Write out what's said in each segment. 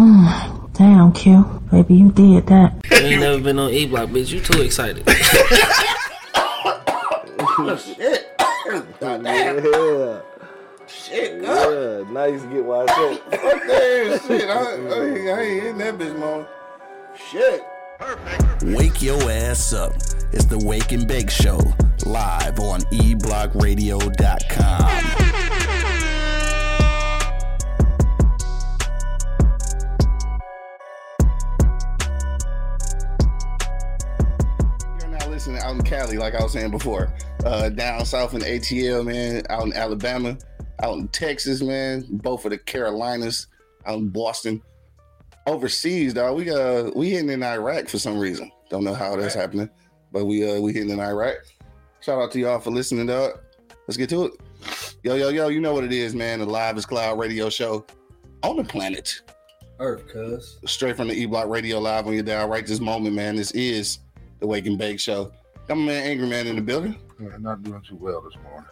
Mm, damn, Q. Baby, you did that. You ain't never been on E Block, bitch. You too excited. oh, Shit. God damn. Yeah. Shit, God. Yeah. Now you get why I said. Fuck that shit. I, I, I ain't in that bitch, man. Shit. Perfect. Wake your ass up. It's the Wake and Bake Show, live on E eblockradio.com. in Cali, like I was saying before. Uh, down south in ATL, man. Out in Alabama. Out in Texas, man. Both of the Carolinas. Out in Boston. Overseas, dog. We uh we hitting in Iraq for some reason. Don't know how that's happening, but we uh we hitting in Iraq. Shout out to y'all for listening, dog. Let's get to it. Yo, yo, yo, you know what it is, man. The Live is Cloud radio show on the planet. Earth, cuz. straight from the E Block Radio Live on your dial right this moment, man. This is the Wake and Bake Show. Got my man Angry Man in the building. Yeah, not doing too well this morning.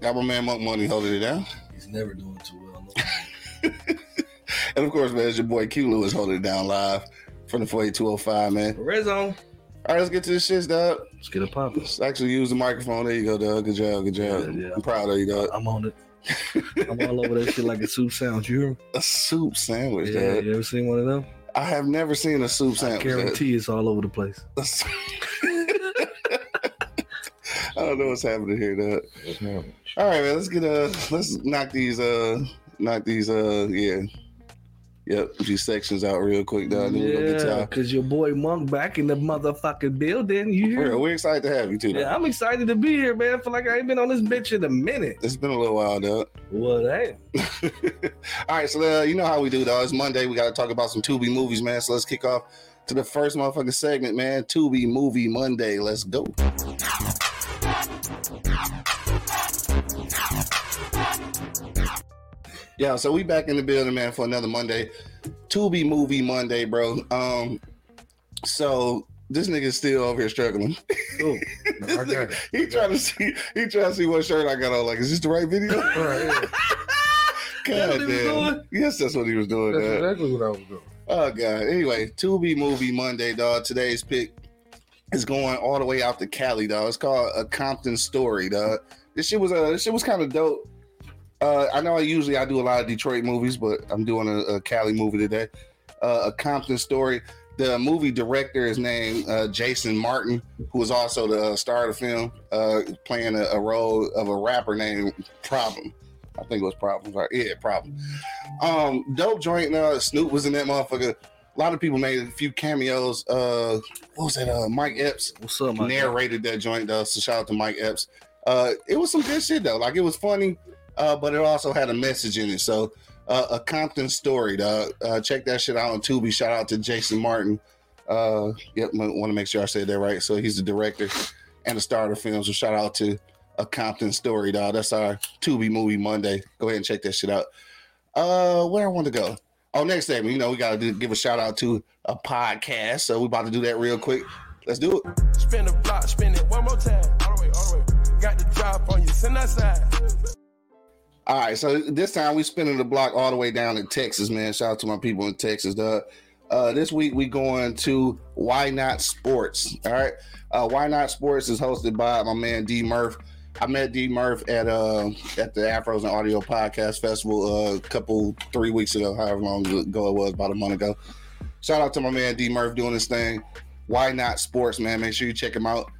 Got my man Monk Money holding it down. He's never doing too well. And of course, man, it's your boy Q Lewis holding it down live from the 48205, man. Red zone. All right, let's get to this shit, dog. Let's get it popping. Let's actually use the microphone. There you go, dog. Good job, good job. Yeah, yeah. I'm proud of you, dog. I'm on it. I'm all over that shit like a soup sounds. You hear me? A soup sandwich, Yeah, dog. you ever seen one of them? I have never seen a soup I sandwich. dog. guarantee it's all over the place. I don't know what's happening here, dog. Sandwich. All right, man. Let's get uh, let's knock these uh, knock these uh, yeah, yep, these sections out real quick, dog. Then we gonna get to Yeah, cause your boy Monk back in the motherfucking building. You hear? We're, we're excited to have you too. Yeah, Yeah. I'm excited to be here, man. I feel like I ain't been on this bitch in a minute. It's been a little while, dog. Well, damn. All right, so uh, you know how we do, dog. It's Monday. We got to talk about some Tubi movies, man. So let's kick off to the first motherfucking segment, man. Tubi movie Monday. Let's go. Yeah, so we back in the building, man, for another Monday. Tubi movie Monday, bro. Um, so this nigga's still over here struggling. Oh, I got it. he trying to see, he trying to see what shirt I got on. Like, is this the right video? All right, yeah. God what damn. Yes, that's what he was doing. That's dog. exactly what I was doing. Oh god. Anyway, Tubi movie Monday, dog. Today's pick is going all the way out to Cali, dog. It's called A Compton Story, dog. This shit was uh this shit was kind of dope. Uh, I know I usually I do a lot of Detroit movies, but I'm doing a, a Cali movie today. Uh, a Compton Story. The movie director is named uh, Jason Martin, who is also the uh, star of the film, uh, playing a, a role of a rapper named Problem. I think it was Problem, right? Yeah, Problem. Um, dope joint. Uh, Snoop was in that motherfucker. A lot of people made a few cameos. Uh, what was that? Uh, Mike Epps What's up, my narrated that joint though. So shout out to Mike Epps. Uh, it was some good shit though. Like it was funny, uh, but it also had a message in it. So uh, a Compton story, dog. Uh, check that shit out on Tubi. Shout out to Jason Martin. Uh, yep, want to make sure I said that right. So he's the director and the star of the film. So shout out to a Compton story, dog. That's our Tubi movie Monday. Go ahead and check that shit out. Uh, where I want to go. Oh, next segment, you know, we gotta do, give a shout out to a podcast. So we about to do that real quick. Let's do it. Spin the block, spin it one more time. All the way, all the way. Got the drop on you, send that side. All right, so this time we spinning the block all the way down in Texas, man. Shout out to my people in Texas, dog. Uh, this week we going to Why Not Sports. All right, uh, Why Not Sports is hosted by my man D Murph. I met D Murph at uh at the Afros and Audio Podcast Festival uh, a couple three weeks ago, however long ago it was, about a month ago. Shout out to my man D Murph doing this thing. Why Not Sports, man? Make sure you check him out.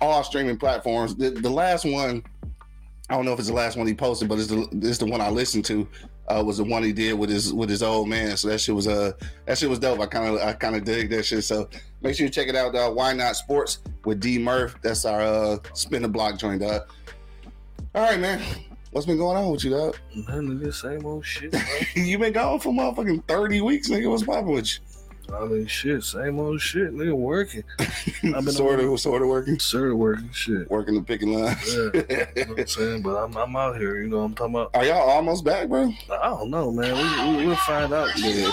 All streaming platforms. The, the last one I don't know if it's the last one he posted, but it's the it's the one I listened to. Uh, was the one he did with his with his old man. So that shit was uh that shit was dope. I kind of I kind of dig that shit. So make sure you check it out. Why not sports with D Murph? That's our uh, spin the block joint. Dog. All right, man. What's been going on with you, dog? None of this same old shit, bro. you been gone for motherfucking thirty weeks, nigga. What's popping with you? I mean, shit, same old shit. Nigga working. I've been sort on- of sort of working, Sir working shit. working the picking lines. Yeah, you know what I'm saying? But I'm, I'm out here, you know what I'm talking about? Are y'all almost back, bro? I don't know, man. We, we, we'll find out. Yeah.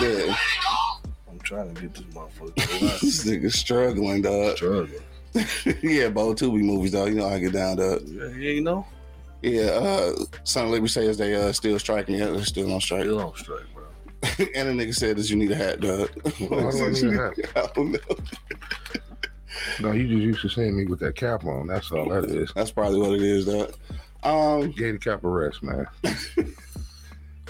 Yeah. I'm trying to get this motherfucker. this nigga struggling, dog. Struggling. yeah, Bo Tubi movies, though. You know how I get down, to. Yeah, you know? Yeah, uh Son of Liberty says they uh still striking. Yeah, they're still on strike. Still on strike, bro. and a nigga said that you need a hat, dog. Why do I need a hat? I don't know. No, you just used to seeing me with that cap on. That's all that is. That's probably what it is, dog. Um, Gave the cap a rest, man.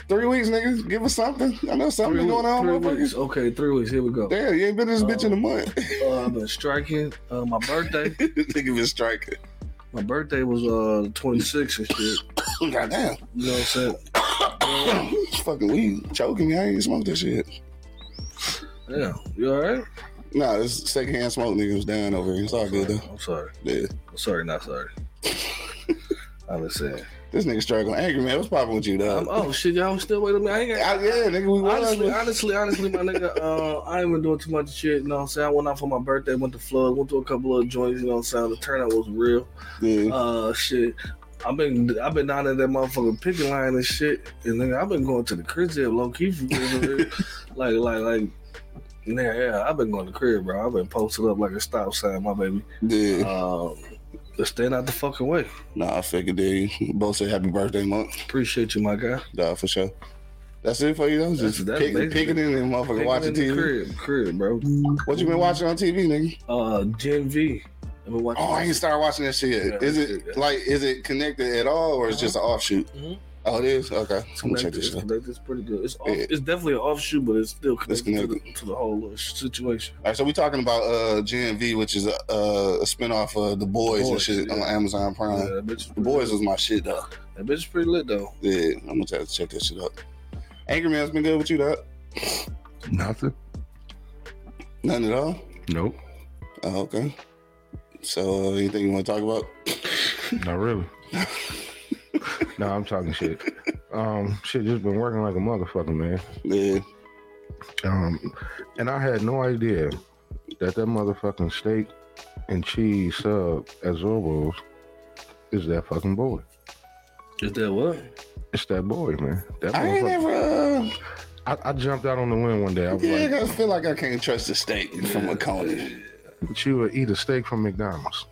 Three weeks, niggas. Give us something. I know something Three, going on, three motherfuckers. weeks. Okay, three weeks. Here we go. Damn, you ain't been this bitch in a month. Uh, I've been striking. Uh, my birthday. nigga been striking. My birthday was uh the 26th and shit. Goddamn. You know what I'm saying? Fucking weed choking me. I ain't smoke that shit. Yeah. You all right? Nah, this secondhand smoke nigga was down over here. It's all good though. I'm sorry. Yeah. I'm sorry, not sorry. I was saying. This nigga struggling. Angry man, what's popping with you, Um, dog? oh shit, y'all still waiting on me. I ain't got, Ah, yeah, nigga, we. Honestly, honestly, honestly, my nigga, uh, I ain't been doing too much shit. You know what I'm saying? I went out for my birthday, went to Flood, went to a couple of joints. You know what I'm saying? The turnout was real. Yeah. Uh, shit. I've been I've been down at that motherfucking picket line and shit, and nigga, I've been going to the crib low key like like like. Yeah, yeah, I've been going to crib, bro. I've been posted up like a stop sign, my baby. Yeah. Um, just staying out the fucking way. Nah, I figured they both say happy birthday month. Appreciate you, my guy. Nah, for sure. That's it for you though? Just that's pick, picking in and motherfucking Picking watching TV. crib, crib, bro. What you been watching on TV, nigga? Uh, Gen V. I've been watching. Oh, I ain't started watching that shit yet. Yeah, is it shit, like is it connected at all or is it just an offshoot? Mhm. Oh, it is. Okay, I'm gonna check this It's, out. connected, it's pretty good. It's off, Yeah. it's definitely an offshoot, but it's still connected, To, connected. the, to the whole little situation. All right, so we're talking about uh Gen V, which is a, a spinoff of The Boys, and Boys, shit yeah. on Amazon Prime. that bitch is The Boys lit. was my shit though. that bitch is pretty lit though. Yeah, I'm gonna have to check that shit out. Angry Man's been good with you, dog? Nothing. None at all. Nope. Oh, okay. So, uh, anything you want to talk about? Not really. no, I'm talking shit. Um, shit just been working like a motherfucker, man. Yeah, Um, and I had no idea that that motherfucking steak and cheese sub at Zorbo's is that fucking boy. Is that what? It's that boy, man. That I ain't motherfucker. ever. Uh, I, I jumped out on the limb one day. I was yeah, like, I feel like I can't trust a steak from a Coney. but you would eat a steak from McDonald's.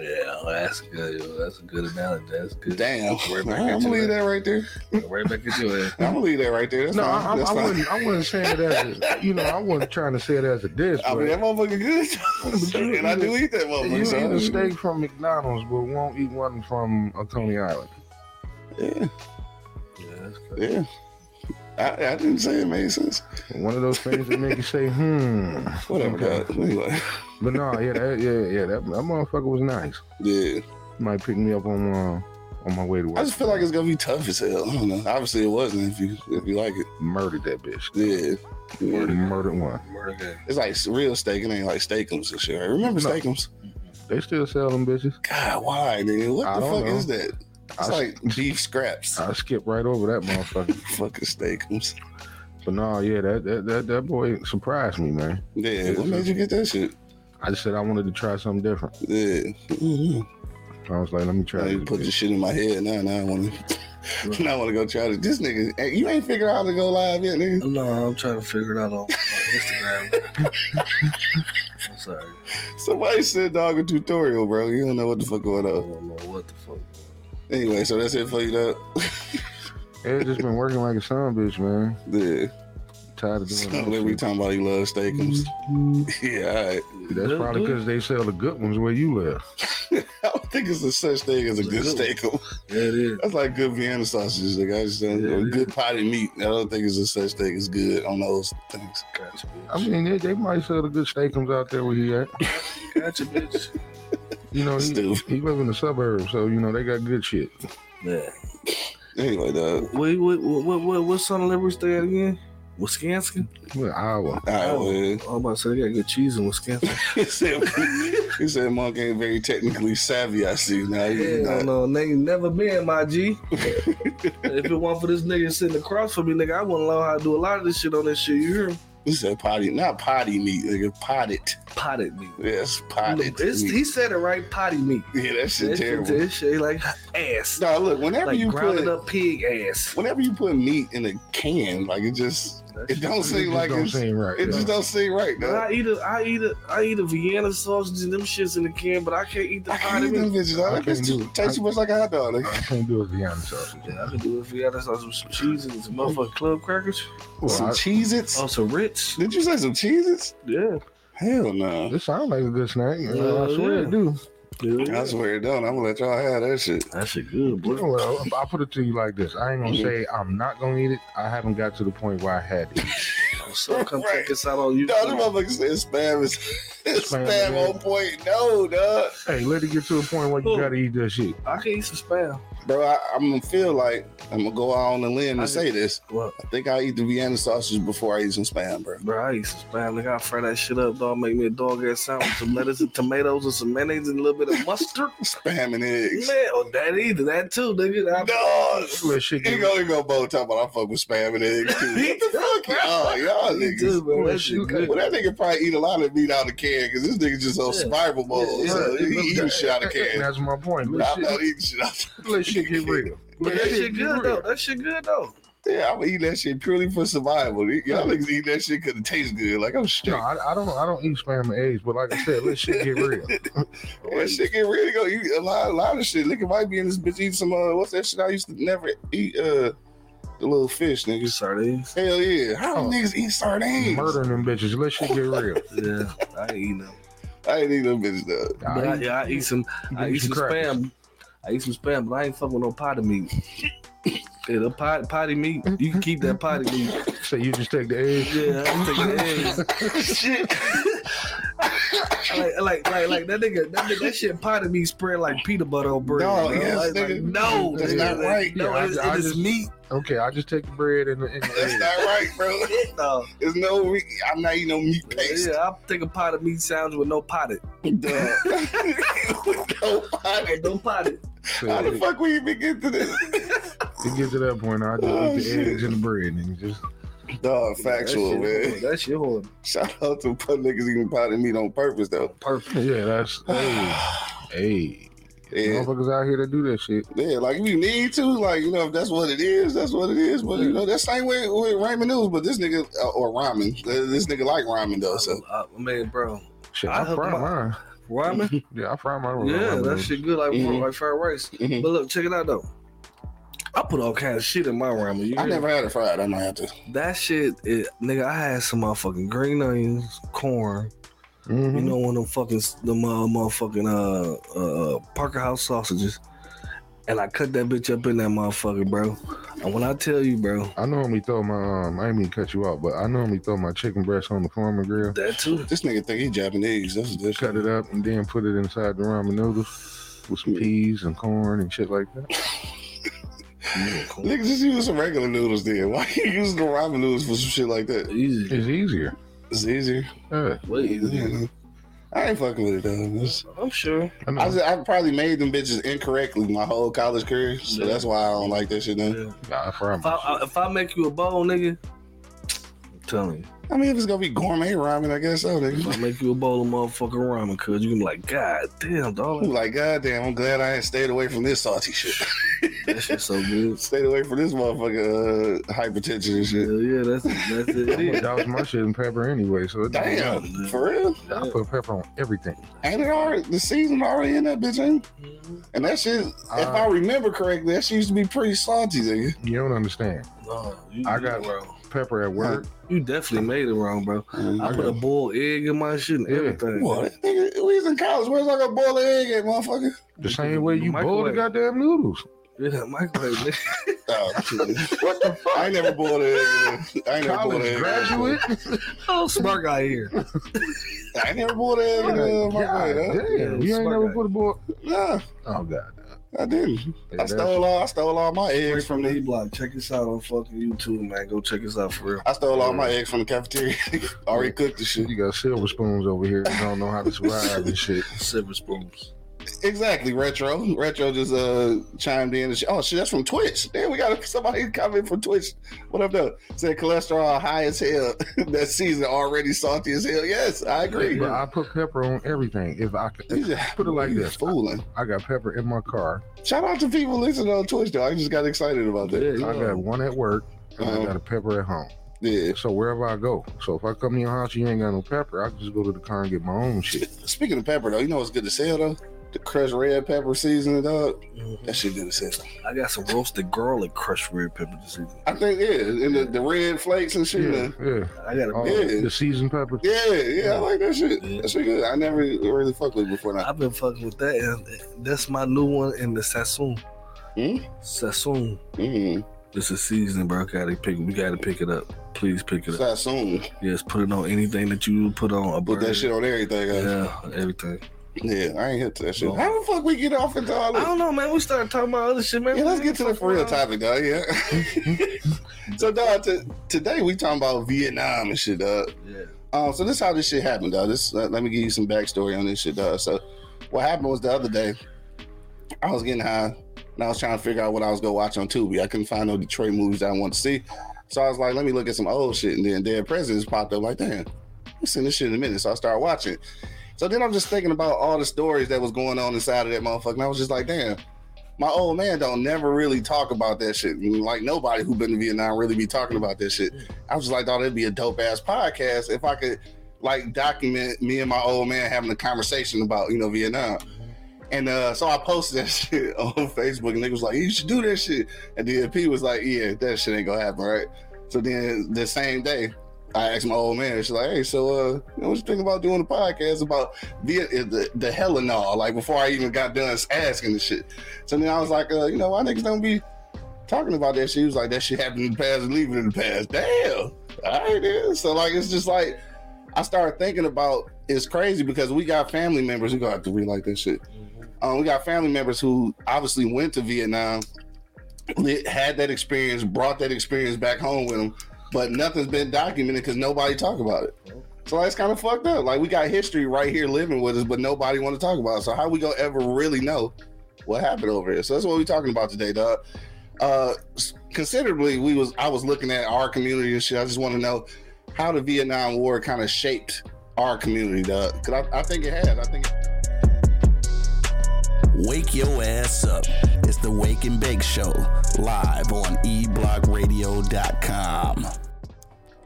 Yeah, that's good. Yo. That's a good analogy. That's good. Damn, Right I'm back gonna leave that right there. Right back at you. ass. I'm gonna leave that right there. That's No, fine. I, I, That's I fine. wasn't. I wasn't saying it as a, you know. I wasn't trying to say it as a diss. I mean, that but motherfucker good. and I do eat that motherfucker. you motherfucker. eat so- a steak from McDonald's, but won't eat one from a Coney Island. Yeah, Yeah, that's crazy. yeah. I, I didn't say it made sense. One of those things that make you say, "Hmm." Whatever, Okay. God. Anyway, But no, yeah, that, yeah, yeah. That, that motherfucker was nice. yeah. Might pick me up on uh, on my way to work. I just feel like it's gonna be tough as hell. I don't know. Obviously, it wasn't. If you if you like it, murdered that bitch. yeah. yeah. Murdered one. Murdered. It's like real steak. It ain't like steakums and shit. Right? Remember No. steakums? They still sell them bitches. God, why, nigga? What I the fuck know. is that? It's I- like beef scraps. I skip right over that motherfucker. Fucking steakums. But no, yeah, that that that, that boy surprised me, man. Yeah. What made you get that shit? I just said I wanted to try something different. Yeah. Mhm. I was like, let me try Now you this. put the shit in my head now. Now I want to. now I want to go try this. This nigga, hey, you ain't figured out how to go live yet, nigga. No, I'm trying to figure it out on, on Instagram. I'm sorry. Somebody said dog a tutorial, bro. You don't know what the fuck going I on. don't know what the fuck. Anyway, so that's it for you, dog. Yeah, it's just been working like a son bitch, man. Yeah. Tired of doing So that every shit. time about he loves steakums. Mm-hmm. yeah, all right. That's probably because they sell the good ones where you live. I don't think it's a such thing as a good It's a good steakum. Yeah, it is. That's like good Vienna sausages. Like I just don't, Yeah, or good potted meat. I don't think it's a such thing as good on those things. Gotcha, I mean, they, they might sell the good steakums out there where he at. Gotcha, bitch. You know, he, Stupid. he live in the suburbs, so you know they got good shit. Yeah. Anyway, dog. Wait, wait, what, what, what, what Son of Liberty stay at again? Wisconsin? Well, Iowa. All right, well, I'm about to say they got good cheese in Wisconsin. he said, he said Monk ain't very technically savvy. I see now. He's Yeah, not. no, nigga, never been my G. if it weren't for this nigga sitting across from me, nigga, I wouldn't know how to do a lot of this shit on this shit. You hear me? He said potty, not potty meat, nigga. Potted. Potted meat. Yes, potted. It's, meat. he said it right, potty meat. yeah, that shit That shit, terrible. that shit like ass. No, look, whenever like you grounded put up pig ass. whenever you put meat in a can, like it just That It don't seem just like don't it's, seem right. it just don't seem right. Though. I eat a, I eat a, I eat a Vienna sausage and them shits in the can, but I can't eat the I can't eat them bitches. dog. I can't do it. tastes too much like a hot dog. nigga. I can't do a Vienna sausage. Yeah, I can do a Vienna sausage with some cheese and some motherfucking club crackers. Some Well, I, Cheez Its. Oh, some Ritz. Did you say some Cheez Its? Yeah. Hell no. this sounds like a good snack. Yeah, I swear yeah. it do. Yeah. I swear it don't. I'm gonna let y'all have that shit. That shit good, boy. Well, I'll put it to you like this. I ain't gonna mm-hmm. say I'm not gonna eat it. I haven't got to the point where I had to. eat it. Oh, so come Right. check us out on No, this YouTube. motherfucker said spam is Spam, spam on point. No, dog. Hey, let it get to a point where you Oh. gotta eat that shit. I can eat some spam. Bro, I, I'm gonna feel like I'm gonna go out on a limb I and say this. What? I think I'll eat the Vienna sausage before I eat some spam, bro. Bro, I eat some spam. Nigga, I fry that shit up, dog. Make me a dog ass sandwich, some lettuce and tomatoes and some mayonnaise and a little bit of mustard. Spam and eggs. Man, oh, that either. That too, nigga. I, No, Let shit he get go, he go both talking about I fuck with spam and eggs too. What the fuck, oh, y'all, y'all Me niggas. too, bro. That Well, shit shoot. Well, that nigga probably eat a lot of meat out of the can because this nigga just on Yeah. survival mode. Yeah, so yeah. he eating shit out of And can. That's my point. I'm Let not eating shit out of let shit get real. But Let that shit get good, real. though. That shit good, though. Yeah, I'm eating that shit purely for survival. Y'all niggas eat that shit because it tastes good. Like I'm No, straight. I, I don't. I don't eat spam and eggs, but like I said, let shit get real. That shit get real. to go. You a lot, a lot of shit. Nigga might be in this bitch eating some. Uh, what's that shit I used to never eat? Uh, the little fish, niggas. Sardines. Hell yeah. How Oh. niggas eat sardines? Murdering them bitches. Let shit get real. Yeah, I ain't eating them. I ain't eat them bitches though. But I, yeah, I eat some. I eat some crackers. spam. I eat some spam, but I ain't fucking with no potty meat. Yeah, the pot, potty meat. You can keep that potty meat. So you just take the eggs. Yeah, I'm taking the eggs. shit. like, like, like, like that nigga, that, nigga, that shit potty meat spread like peanut butter on bread. No, bro. yes, like, like, no, That's nigga, not like, right. No, Yeah, I- it's, I it is just- meat. Okay, I just take the bread and and the That's eggs. not right, bro. No, There's no. I'm not eating no meat paste. yeah, I'll take a pot of meat sandwich with no potted. Duh. no potty. No potted. So How the it, fuck we even get to this? it gets to that point. I just Oh, eat the shit. eggs and the bread and just Dog, factual, that shit, man. That shit horrible. Shout out to put niggas even potted meat on purpose, though. Perfect. yeah, that's hey, hey. Yeah, Motherfuckers out here that do that shit. yeah, like if you need to, like you know, if that's what it is, that's what it is. But you know, that same way with ramen noodles. But this nigga uh, or ramen, uh, this nigga like ramen though. So I, I mean, bro, Shit, I I, hook fry mine. ramen. Yeah, I fry mine. yeah, ramen that shit good like Mhm. like fried rice. mhm. But look, check it out though. I put all kinds of shit in my ramen. You I never had it fried. I might have to. that shit. It, nigga, I had some motherfucking green onions, corn. Mhm. You know one of them fucking them uh, motherfucking uh, uh Parker House sausages. And I cut that bitch up in that motherfucker, bro. And when I tell you, bro, I normally throw my um. I ain't mean to cut you off, but I normally throw my chicken breast on the Foreman grill, that too. This nigga think he Japanese. That's this. cut it up, and then put it inside the ramen noodles with some peas and corn and shit like that. Nigga, just use some regular noodles then. Why you using the ramen noodles for some shit like that? Easy. It's easier. It's easier. Yeah, Way easier. Yeah. I ain't fucking with it though. I'm sure. I know. I, just, I probably made them bitches incorrectly my whole college career, so Yeah. that's why I don't like that shit. Now. Yeah. Nah, I fry If I, I, if I make you a bowl, nigga, I'm telling you. I mean, if it's gonna be gourmet ramen, I guess so. If Nigga. I make you a bowl of motherfucking ramen, cuz you can be like, God damn, I'm dog. like, goddamn, I'm glad I ain't stayed away from this salty shit. That shit's so good. stayed away from this motherfucker uh, hypertension and shit. yeah, that's that's it. shit. it That was my shit in pepper anyway, so it don't Damn, matter. for real? I put pepper on everything. Ain't it already the season already in that bitch? Ain't? it? is. And that shit, if Uh, I remember correctly, that shit used to be pretty salty, nigga. You don't understand. No, you, I you got- wrong. Pepper at work. You definitely made it wrong, bro. I Mm. put a boiled egg in my shit and Yeah. everything. What? Nigga, we was in college. Where's I gonna boil an egg at, motherfucker? The same way you boil the goddamn noodles. Yeah, microwave. Oh, what the fuck? I ain't never boiled an egg. nigga. I ain't never boiled an College egg. graduate. oh, smart guy here. I ain't never boiled an egg in my God way, huh? damn, you ain't never guy. put a boil. Nah, Oh god. I didn't. I stole all I stole all my eggs Straight from from the E the block. Check us out on fucking YouTube, man. Go check us out for real. I stole all my eggs from the cafeteria. Already cooked the shit. You got silver spoons over here. You don't know how to survive and shit. Silver spoons. Exactly, retro. Retro just uh chimed in. And. Oh shit, that's from Twitch. Damn, we got somebody coming from Twitch. What up though? Said cholesterol high as hell. that season already salty as hell. Yes, I agree. But I put pepper on everything. If I could put it like this, fooling. I got pepper in my car. Shout out to people listening on Twitch though. I just got excited about that. Yeah, I got one at work, and Uh-huh. I got a pepper at home. Yeah. So wherever I go. So if I come to your house, you ain't got no pepper. I can just go to the car and get my own shit. Speaking of pepper though, you know what's good to sell though? The crushed red pepper seasoning, dog. Mhm. That shit good to sell. I got some roasted garlic crushed red pepper this season. I think yeah, and the, the red flakes and shit. Yeah, man. yeah. I got a Oh, Yeah. The seasoned pepper. Yeah, yeah, I like that shit. Yeah. That shit good. I never really fucked with it before now. I've been fucking with that, and that's my new one in the Sazón. Hmm? Sazón. Mm. This is season, bro. Gotta pick. We gotta pick it up. Please pick it up. Sazón. soon. Yes, put it on anything that you put on a Put that shit on everything. guys. Yeah, everything. Yeah, I ain't hit to that shit. How the fuck we get off into all this? I don't know, man. We started talking about other shit, man. Yeah, let's get to the for real topic, dog. Yeah. so, dog, t- today we talking about Vietnam and shit, dog. Yeah. Um, so this is how this shit happened, dog. This uh, let me give you some backstory on this shit, dog. So, what happened was the other day, I was getting high and I was trying to figure out what I was gonna watch on Tubi. I couldn't find no Detroit movies that I wanted to see, so I was like, let me look at some old shit. And then Dead Presidents popped up. Like, damn, I'm seeing this shit in a minute. So I started watching. So then I'm just thinking about all the stories that was going on inside of that motherfucker. And I was just like, damn, my old man don't never really talk about that shit. Like nobody who been to Vietnam really be talking about that shit. I was just like, thought it'd be a dope ass podcast if I could like document me and my old man having a conversation about you know Vietnam. And uh, so I posted that shit on Facebook, and niggas was like, "You should do that shit." And then P was like, "Yeah, that shit ain't gonna happen, right?" So then the same day, I asked my old man, she's like, "Hey, so uh, you know, what you think about doing a podcast about Viet the the hell and all?" Like before I even got done asking the shit. So then I was like, uh, "You know, why niggas don't be talking about that shit?" He was like, "That shit happened in the past and leave it in the past." Damn. All right, then. So like, it's just like I started thinking about. It's crazy because we got family members who got to read like this shit. Um, we got family members who obviously went to Vietnam, had that experience, brought that experience back home with them, but nothing's been documented because nobody talk about it. So that's kind of fucked up. Like we got history right here living with us, but nobody want to talk about it. So how we gonna ever really know what happened over here? So that's what we're talking about today, dog. Uh, considerably, we was I was looking at our community and shit. I just want to know how the Vietnam War kind of shaped our community, dog. Because I, I think it has. I think. Wake your ass up. The Wake and Bake Show, live on eblockradio.com.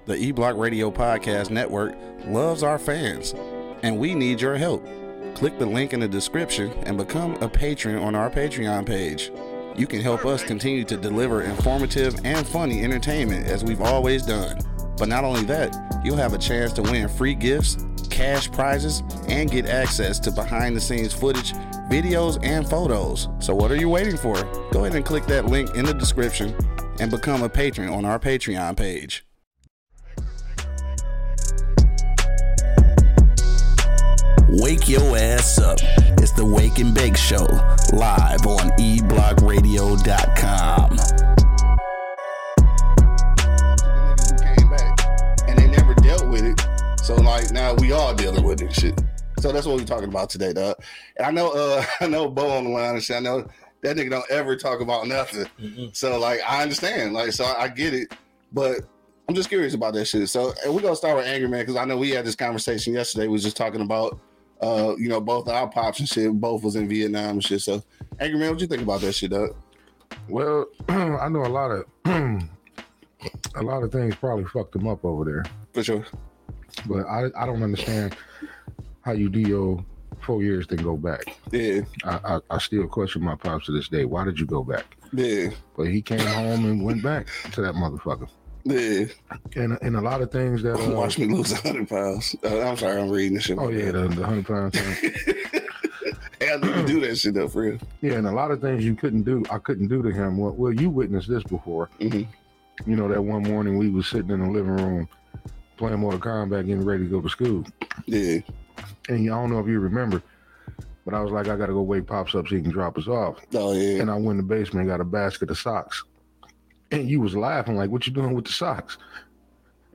The eBlock Radio Podcast Network loves our fans, and we need your help. Click the link in the description and become a patron on our Patreon page. You can help us continue to deliver informative and funny entertainment as we've always done. But not only that, you'll have a chance to win free gifts, cash prizes, and get access to behind the scenes footage, videos, and photos. So, what are you waiting for? Go ahead and click that link in the description and become a patron on our Patreon page. Wake your ass up. It's the Wake and Bake Show, live on eblockradio.com. So like now we all dealing with this shit. So that's what we're talking about today, dog. And I know uh I know Bo on the line and shit. I know that nigga don't ever talk about nothing. So like I understand. Like so I, I get it. But I'm just curious about that shit. So and we're gonna start with Angry Man because I know we had this conversation yesterday. We was just talking about uh, you know, both our pops and shit, both was in Vietnam and shit. So Angry Man, what you think about that shit, dog? Well, I know a lot of a lot of things probably fucked them up over there, For sure. But I I don't understand how you do your four years then go back. Yeah, I, I I still question my pops to this day. Why did you go back? yeah, But he came home and went back to that motherfucker. yeah. And and a lot of things that uh, Watch me lose hundred pounds. Uh, I'm sorry, I'm reading this shit. oh yeah, the, the hundred pound thing. Hey, I do that shit though, for real. Yeah, and a lot of things you couldn't do, I couldn't do to him. Well, well you witnessed this before. Mhm. You know that one morning we was sitting in the living room playing Mortal Kombat, getting ready to go to school. Yeah, And I don't know if you remember, but I was like, I gotta go wake pops up so he can drop us off. oh yeah, And I went in the basement and got a basket of socks. And you was laughing like, what you doing with the socks?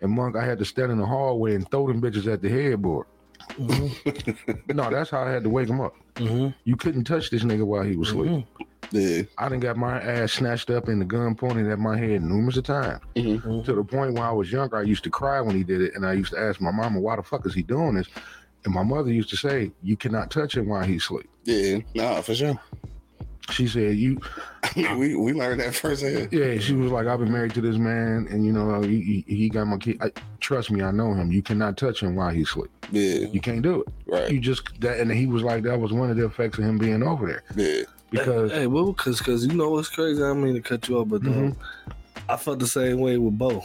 And Monk, I had to stand in the hallway and throw them bitches at the headboard. no, that's how I had to wake him up. Mm-hmm. You couldn't touch this nigga while he was asleep. Yeah, I didn't got my ass snatched up and the gun pointed at my head numerous of times. Mhm. To the point when I was younger, I used to cry when he did it, and I used to ask my mama, "Why the fuck is he doing this?" And my mother used to say, "You cannot touch him while he's asleep." yeah. Nah, for sure. She said, "You." we we learned that firsthand. Yeah, she was like, "I've been married to this man, and you know, he, he, he got my kid. I, trust me, I know him. You cannot touch him while he's asleep. Yeah, You can't do it. right. You just that." And he was like, "That was one of the effects of him being over there Yeah, because." hey, well, cause, cause you know what's crazy. I don't mean to cut you off, but Mhm. um, I felt the same way with Bo.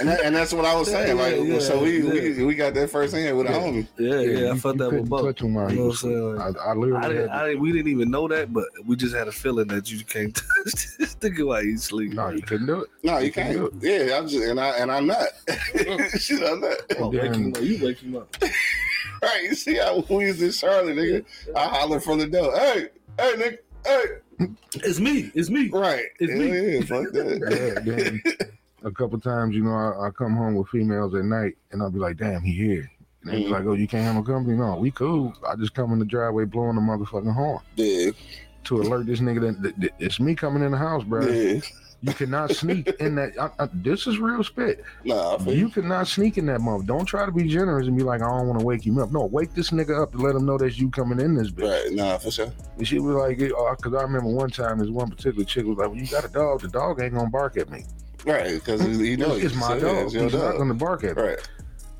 and that, and that's what I was saying. Like, Yeah, yeah, so we, yeah. we we got that first hand with a Yeah. homie. Yeah, yeah, I you- felt that with couldn't Bo. touch him while You know what I'm asleep. saying? I, I literally I didn't, I didn't, we didn't even know that, but we just had a feeling that you can't touch this nigga while you sleep. no, you couldn't do it. No, you You can can't. do Yeah, I'm just and I and I'm not. Shit, I'm not. Oh, wake him up. You wake him up. Right, you see how we was in Charlotte, nigga. I holler from the door. Hey, hey, nigga. Hey, It's me. It's me. right. It's yeah, me. Yeah, fuck that. Yeah, then a couple times, you know, I, I come home with females at night, and I'll be like, "Damn, he here." And they be Mhm. like, "Oh, you can't have no company? No, we cool. I just come in the driveway blowing the motherfucking horn Yeah, to alert this nigga that, that, that it's me coming in the house, bro. yeah. You cannot sneak in that. I, I, this is real spit. Nah, You cannot sneak in that mother. Don't try to be generous and be like, I don't want to wake him up. No, wake this nigga up to let him know that you coming in this bitch. Right, nah, for sure. And she was like, because uh, I remember one time this one particular chick was like, well, you got a dog. The dog ain't gonna bark at me. Right, because you know it's, it's my yeah, dog. It's He's not dog. gonna bark at me. Right.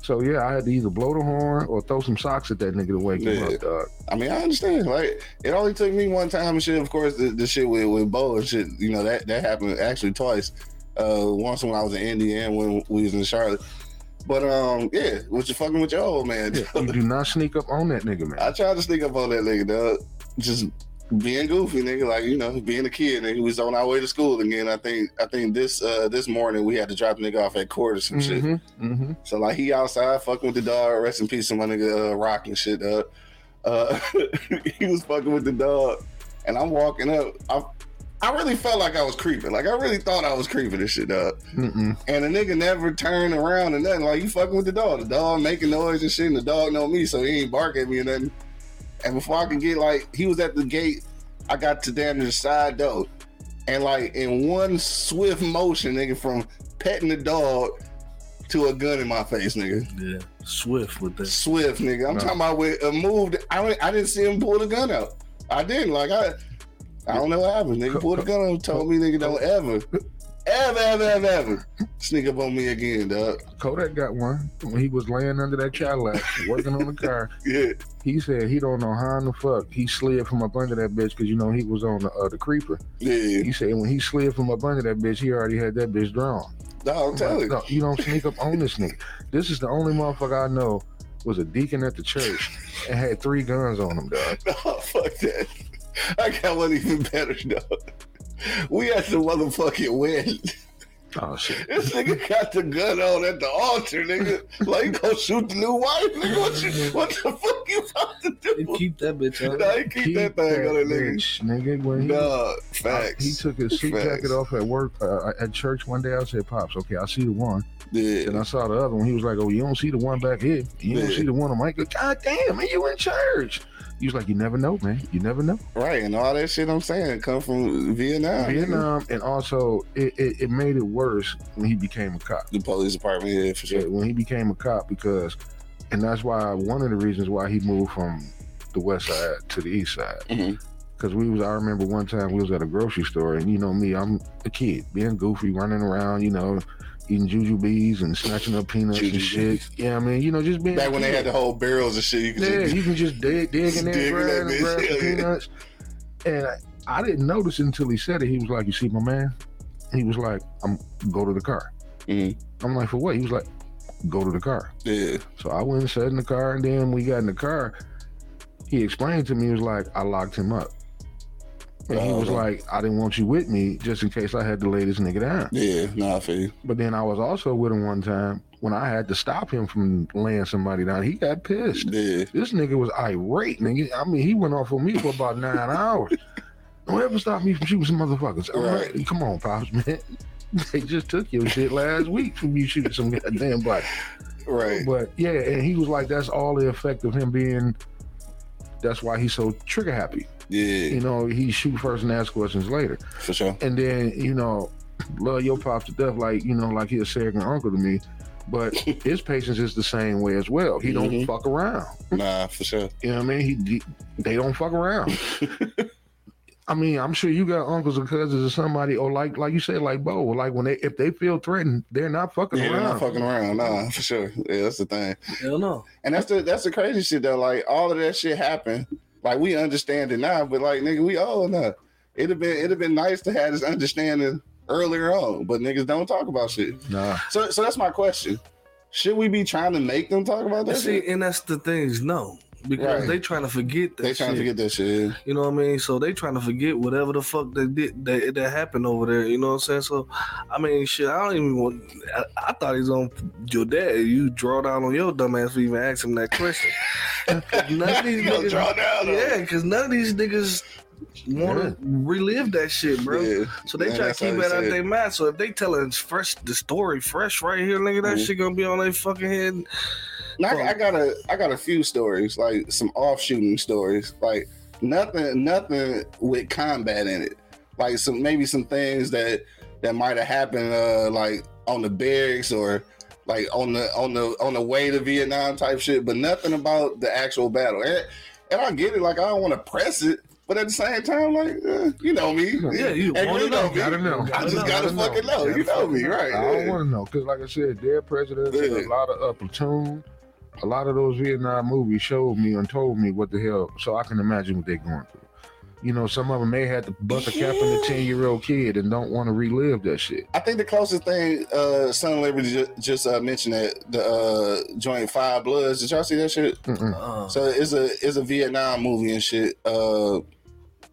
So yeah, I had to either blow the horn or throw some socks at that nigga to wake him up, dog. I mean, I understand. Like, it only took me one time and shit. Of course, the, the shit with, with Bo and shit, you know, that, that happened actually twice. Uh, once when I was in India and when we was in Charlotte. But um, yeah, was you fucking with your old man? Yeah, you do not sneak up on that nigga, man. I tried to sneak up on that nigga, dog. Just being goofy, nigga. Like you know, being a kid, nigga. We was on our way to school again. I think. I think this uh this morning we had to drop the nigga off at court or some shit. Mm-hmm, mm-hmm. So like he outside fucking with the dog. Rest in peace to my nigga uh, Rock and shit. up. uh, he was fucking with the dog, and I'm walking up. I I really felt like I was creeping. Like I really thought I was creeping this shit up. Mm-mm. And the nigga never turned around and nothing. Like you fucking with the dog. The dog making noise and shit, and the dog know me, so he ain't bark at me and nothing. And before I could get like, he was at the gate. I got to damn the side door, and like in one swift motion, nigga, from petting the dog to a gun in my face, nigga. Yeah, swift with that. Swift, nigga. I'm No. talking about with a move. that- I I didn't see him pull the gun out. I didn't. Like I, I don't know what happened. Nigga pulled the gun out and told me, nigga, don't ever, ever, ever, ever, ever sneak up on me again, dog. Kodak got one when he was laying under that Cadillac working on the car. Yeah, He said he don't know how in the fuck he slid from up under that bitch because you know he was on the uh, the creeper. yeah. He said when he slid from up under that bitch, he already had that bitch drawn. No, I'm telling you. No, you don't sneak up on this nigga. This is the only motherfucker I know was a deacon at the church and had three guns on him, dog. No, fuck that. I got one even better, dog. We had the motherfucking wedding. Oh shit. This nigga got the gun on at the altar, nigga. Like, you gonna shoot the new wife, nigga? What, you, what the fuck you about to You do? keep that bitch on. Nah, he keep, that thing on that nigga. bitch, nigga. When he, Nah, facts. he took his suit Facts. jacket off at work uh, at church one day. I said, "Pops, okay, I see the one." Yeah. And I saw the other one. He was like, "Oh, you don't see the one back here. You don't see the one." I'm like, "God damn, man, you in church?" He was like, "You never know, man. You never know." Right, and all that shit I'm saying come from Vietnam. Vietnam, and also it, it, it made it worse when he became a cop. The police department, yeah, for Yeah, sure. when he became a cop because, and that's why one of the reasons why he moved from the west side to the east side. Mhm. Because we was, I remember one time we was at a grocery store, and you know me, I'm a kid, being goofy, running around, you know, eating Jujubes and snatching up peanuts and shit. Jujubes. Yeah, I mean, you know, just being. Back when they had the whole barrels and shit, you could Yeah, just, you can just dig, dig in there, grab, that and grab yeah, peanuts. And I, I didn't notice until he said it. He was like, "You see, my man." He was like, "I'm go to the car." Mhm. I'm like, "For what?" He was like, "Go to the car." yeah, So I went and sat in the car, and then we got in the car. He explained to me, he was like, I locked him up. And he was Oh. like, I didn't want you with me just in case I had to lay this nigga down. yeah, nah, I feel you. But then I was also with him one time when I had to stop him from laying somebody down. He got pissed. Yeah, This nigga was irate, nigga. I mean, he went off on me for about nine hours. Don't ever stop me from shooting some motherfuckers. I'm Right. come on, pops, man. They just took your shit last week from you shooting some goddamn body. right. But yeah, and he was like, that's all the effect of him being. That's why he's so trigger happy. Yeah, You know, he shoot first and ask questions later. for sure. And then, you know, love your pops to death, like, you know, like he a second uncle to me. But his patience is the same way as well. He don't Mhm. fuck around. Nah, for sure. You know what I mean? He, he they don't fuck around. I mean, I'm sure you got uncles or cousins or somebody, or like like you said, like Bo, like when they if they feel threatened, they're not fucking Yeah, they're around. not fucking around, nah, for sure. Yeah, that's the thing. Hell no. And that's the that's the crazy shit though. Like all of that shit happened. Like we understand it now, but like nigga, we old enough. It'd have been it'd have been nice to have this understanding earlier on, but niggas don't talk about shit. Nah, So so that's my question. Should we be trying to make them talk about that See, shit? and that's the things, no. Because Right. they trying to forget that shit. They trying shit. to forget that shit. You know what I mean? So they trying to forget whatever the fuck they did that, that happened over there. You know what I'm saying? So I mean, shit. I don't even want. I, I thought he's on your dad. You draw down on your dumb ass for even asking that question. none of these niggas. draw down yeah, because none of these niggas want to relive that shit, bro. Yeah. So they Yeah, try to keep they it out their mind. So if they telling fresh the story fresh right here, nigga, that Mhm. shit gonna be on their fucking head. Now, I, I got a I got a few stories, like some off shooting stories, like nothing nothing with combat in it. Like some maybe some things that that might have happened uh like on the barracks or like on the on the on the way to Vietnam type shit, but nothing about the actual battle. And, and I get it, like I don't want to press it, but at the same time, like uh, you know me, Yeah, you Hey, wanna you know, me. gotta know. I just Gotta gotta, know. fucking know. You know me, right? I don't yeah. want to know because, like I said, Dead Presidents, Yeah. a lot of uh, platoon, a lot of those Vietnam movies showed me and told me what the hell, so I can imagine what they're going through. You know, some of them may have to bust a cap in a ten year old kid and don't want to relive that shit. I think the closest thing, uh, Son of Liberty just, just uh, mentioned that the uh, joint Five Bloods. Did y'all see that shit? Mm-mm. Uh, So it's a it's a Vietnam movie and shit. Uh,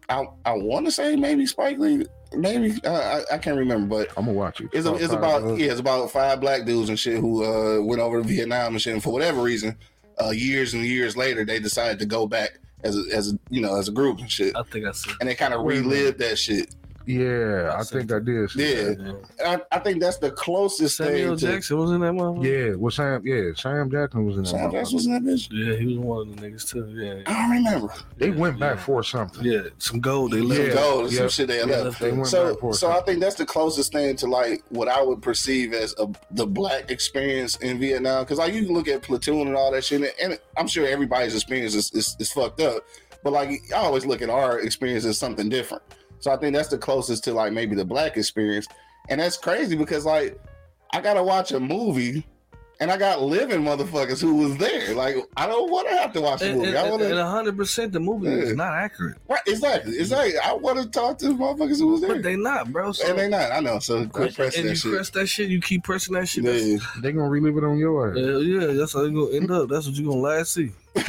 I I want to say maybe Spike Lee, maybe uh, I I can't remember, but I'm gonna watch it. it's a, it's about yeah it's about five black dudes and shit who uh went over to Vietnam and shit. And for whatever reason, uh, years and years later, they decided to go back as a, as a, you know as a group and shit, I think I see. and they kind of Wait relived that shit. Yeah, I I think. I did. Yeah. I, I think that's the closest Samuel thing to. Jackson was in that motherfucker. Yeah, well, Sam, yeah, Sam Jackson was in that. Sam. Jackson was in that bitch. Yeah, he was one of the niggas too. Yeah, I don't remember. They Yeah, went back yeah. for something. Yeah, some gold they left. Yeah, gold and some yeah, shit they yeah, left. They went So, back for so I think that's the closest thing to like what I would perceive as a, the black experience in Vietnam. Because like you can look at platoon and all that shit, and, and I'm sure everybody's experience is, is, is fucked up. But like I always look at our experience as something different. So I think that's the closest to like maybe the black experience, and that's crazy because like I gotta watch a movie. And I got living motherfuckers who was there. Like I don't want to have to watch the And, movie. I and, want and to. 100% the movie Yeah. is not accurate. Right, exactly. Exactly. I want to talk to the motherfuckers who was there. But they not, bro. So, And they not. I know. So quit pressing and that you shit. press that shit, you keep pressing that shit. that's- Yeah. They gonna relive it on your ass. Hell yeah, that's how it's gonna end up. That's what you're gonna last see.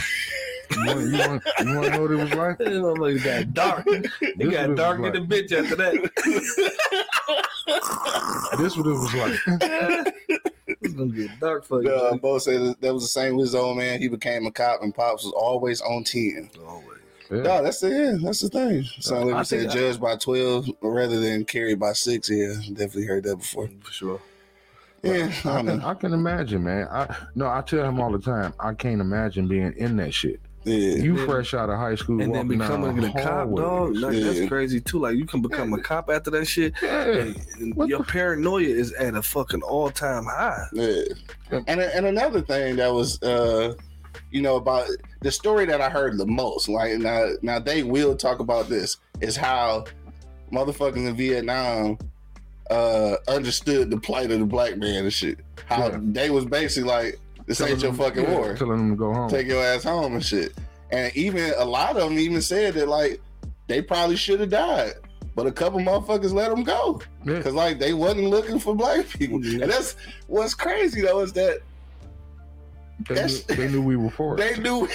You want, you, want, you want to know what it was like? You know, like it got dark. It This got what it dark was in the bitch after that. This what it was like. it's gonna get dark for you. Uh, man. Bo said that- that was the same with his old man. He became a cop, and pops was always on ten. Always. Yeah. No, that's the yeah, that's the thing. So I like said, think I- judged by twelve rather than carried by six. Yeah, definitely heard that before. For sure. Yeah, I I can. I can imagine, man. I no, I tell him all the time. I can't imagine being in that shit. Yeah, You Yeah. fresh out of high school, And then walking becoming down a cop, hallways. dog. Like, Yeah. That's crazy too. Like you can become a cop after that shit. Yeah. And your the- paranoia is at a fucking all time high. yeah. And and another thing that was, uh, you know, about the story that I heard the most. Like now, now they will talk about this is how motherfuckers in Vietnam uh understood the plight of the black man and shit. How Yeah. they was basically like, this ain't your them- fucking yeah, war. Telling them to go home. Take your ass home and shit. And even a lot of them even said that like they probably should have died. But a couple motherfuckers let them go Yeah. because like they wasn't looking for black people. Yeah. And that's what's crazy though is that They, knew, they knew we were for it. they knew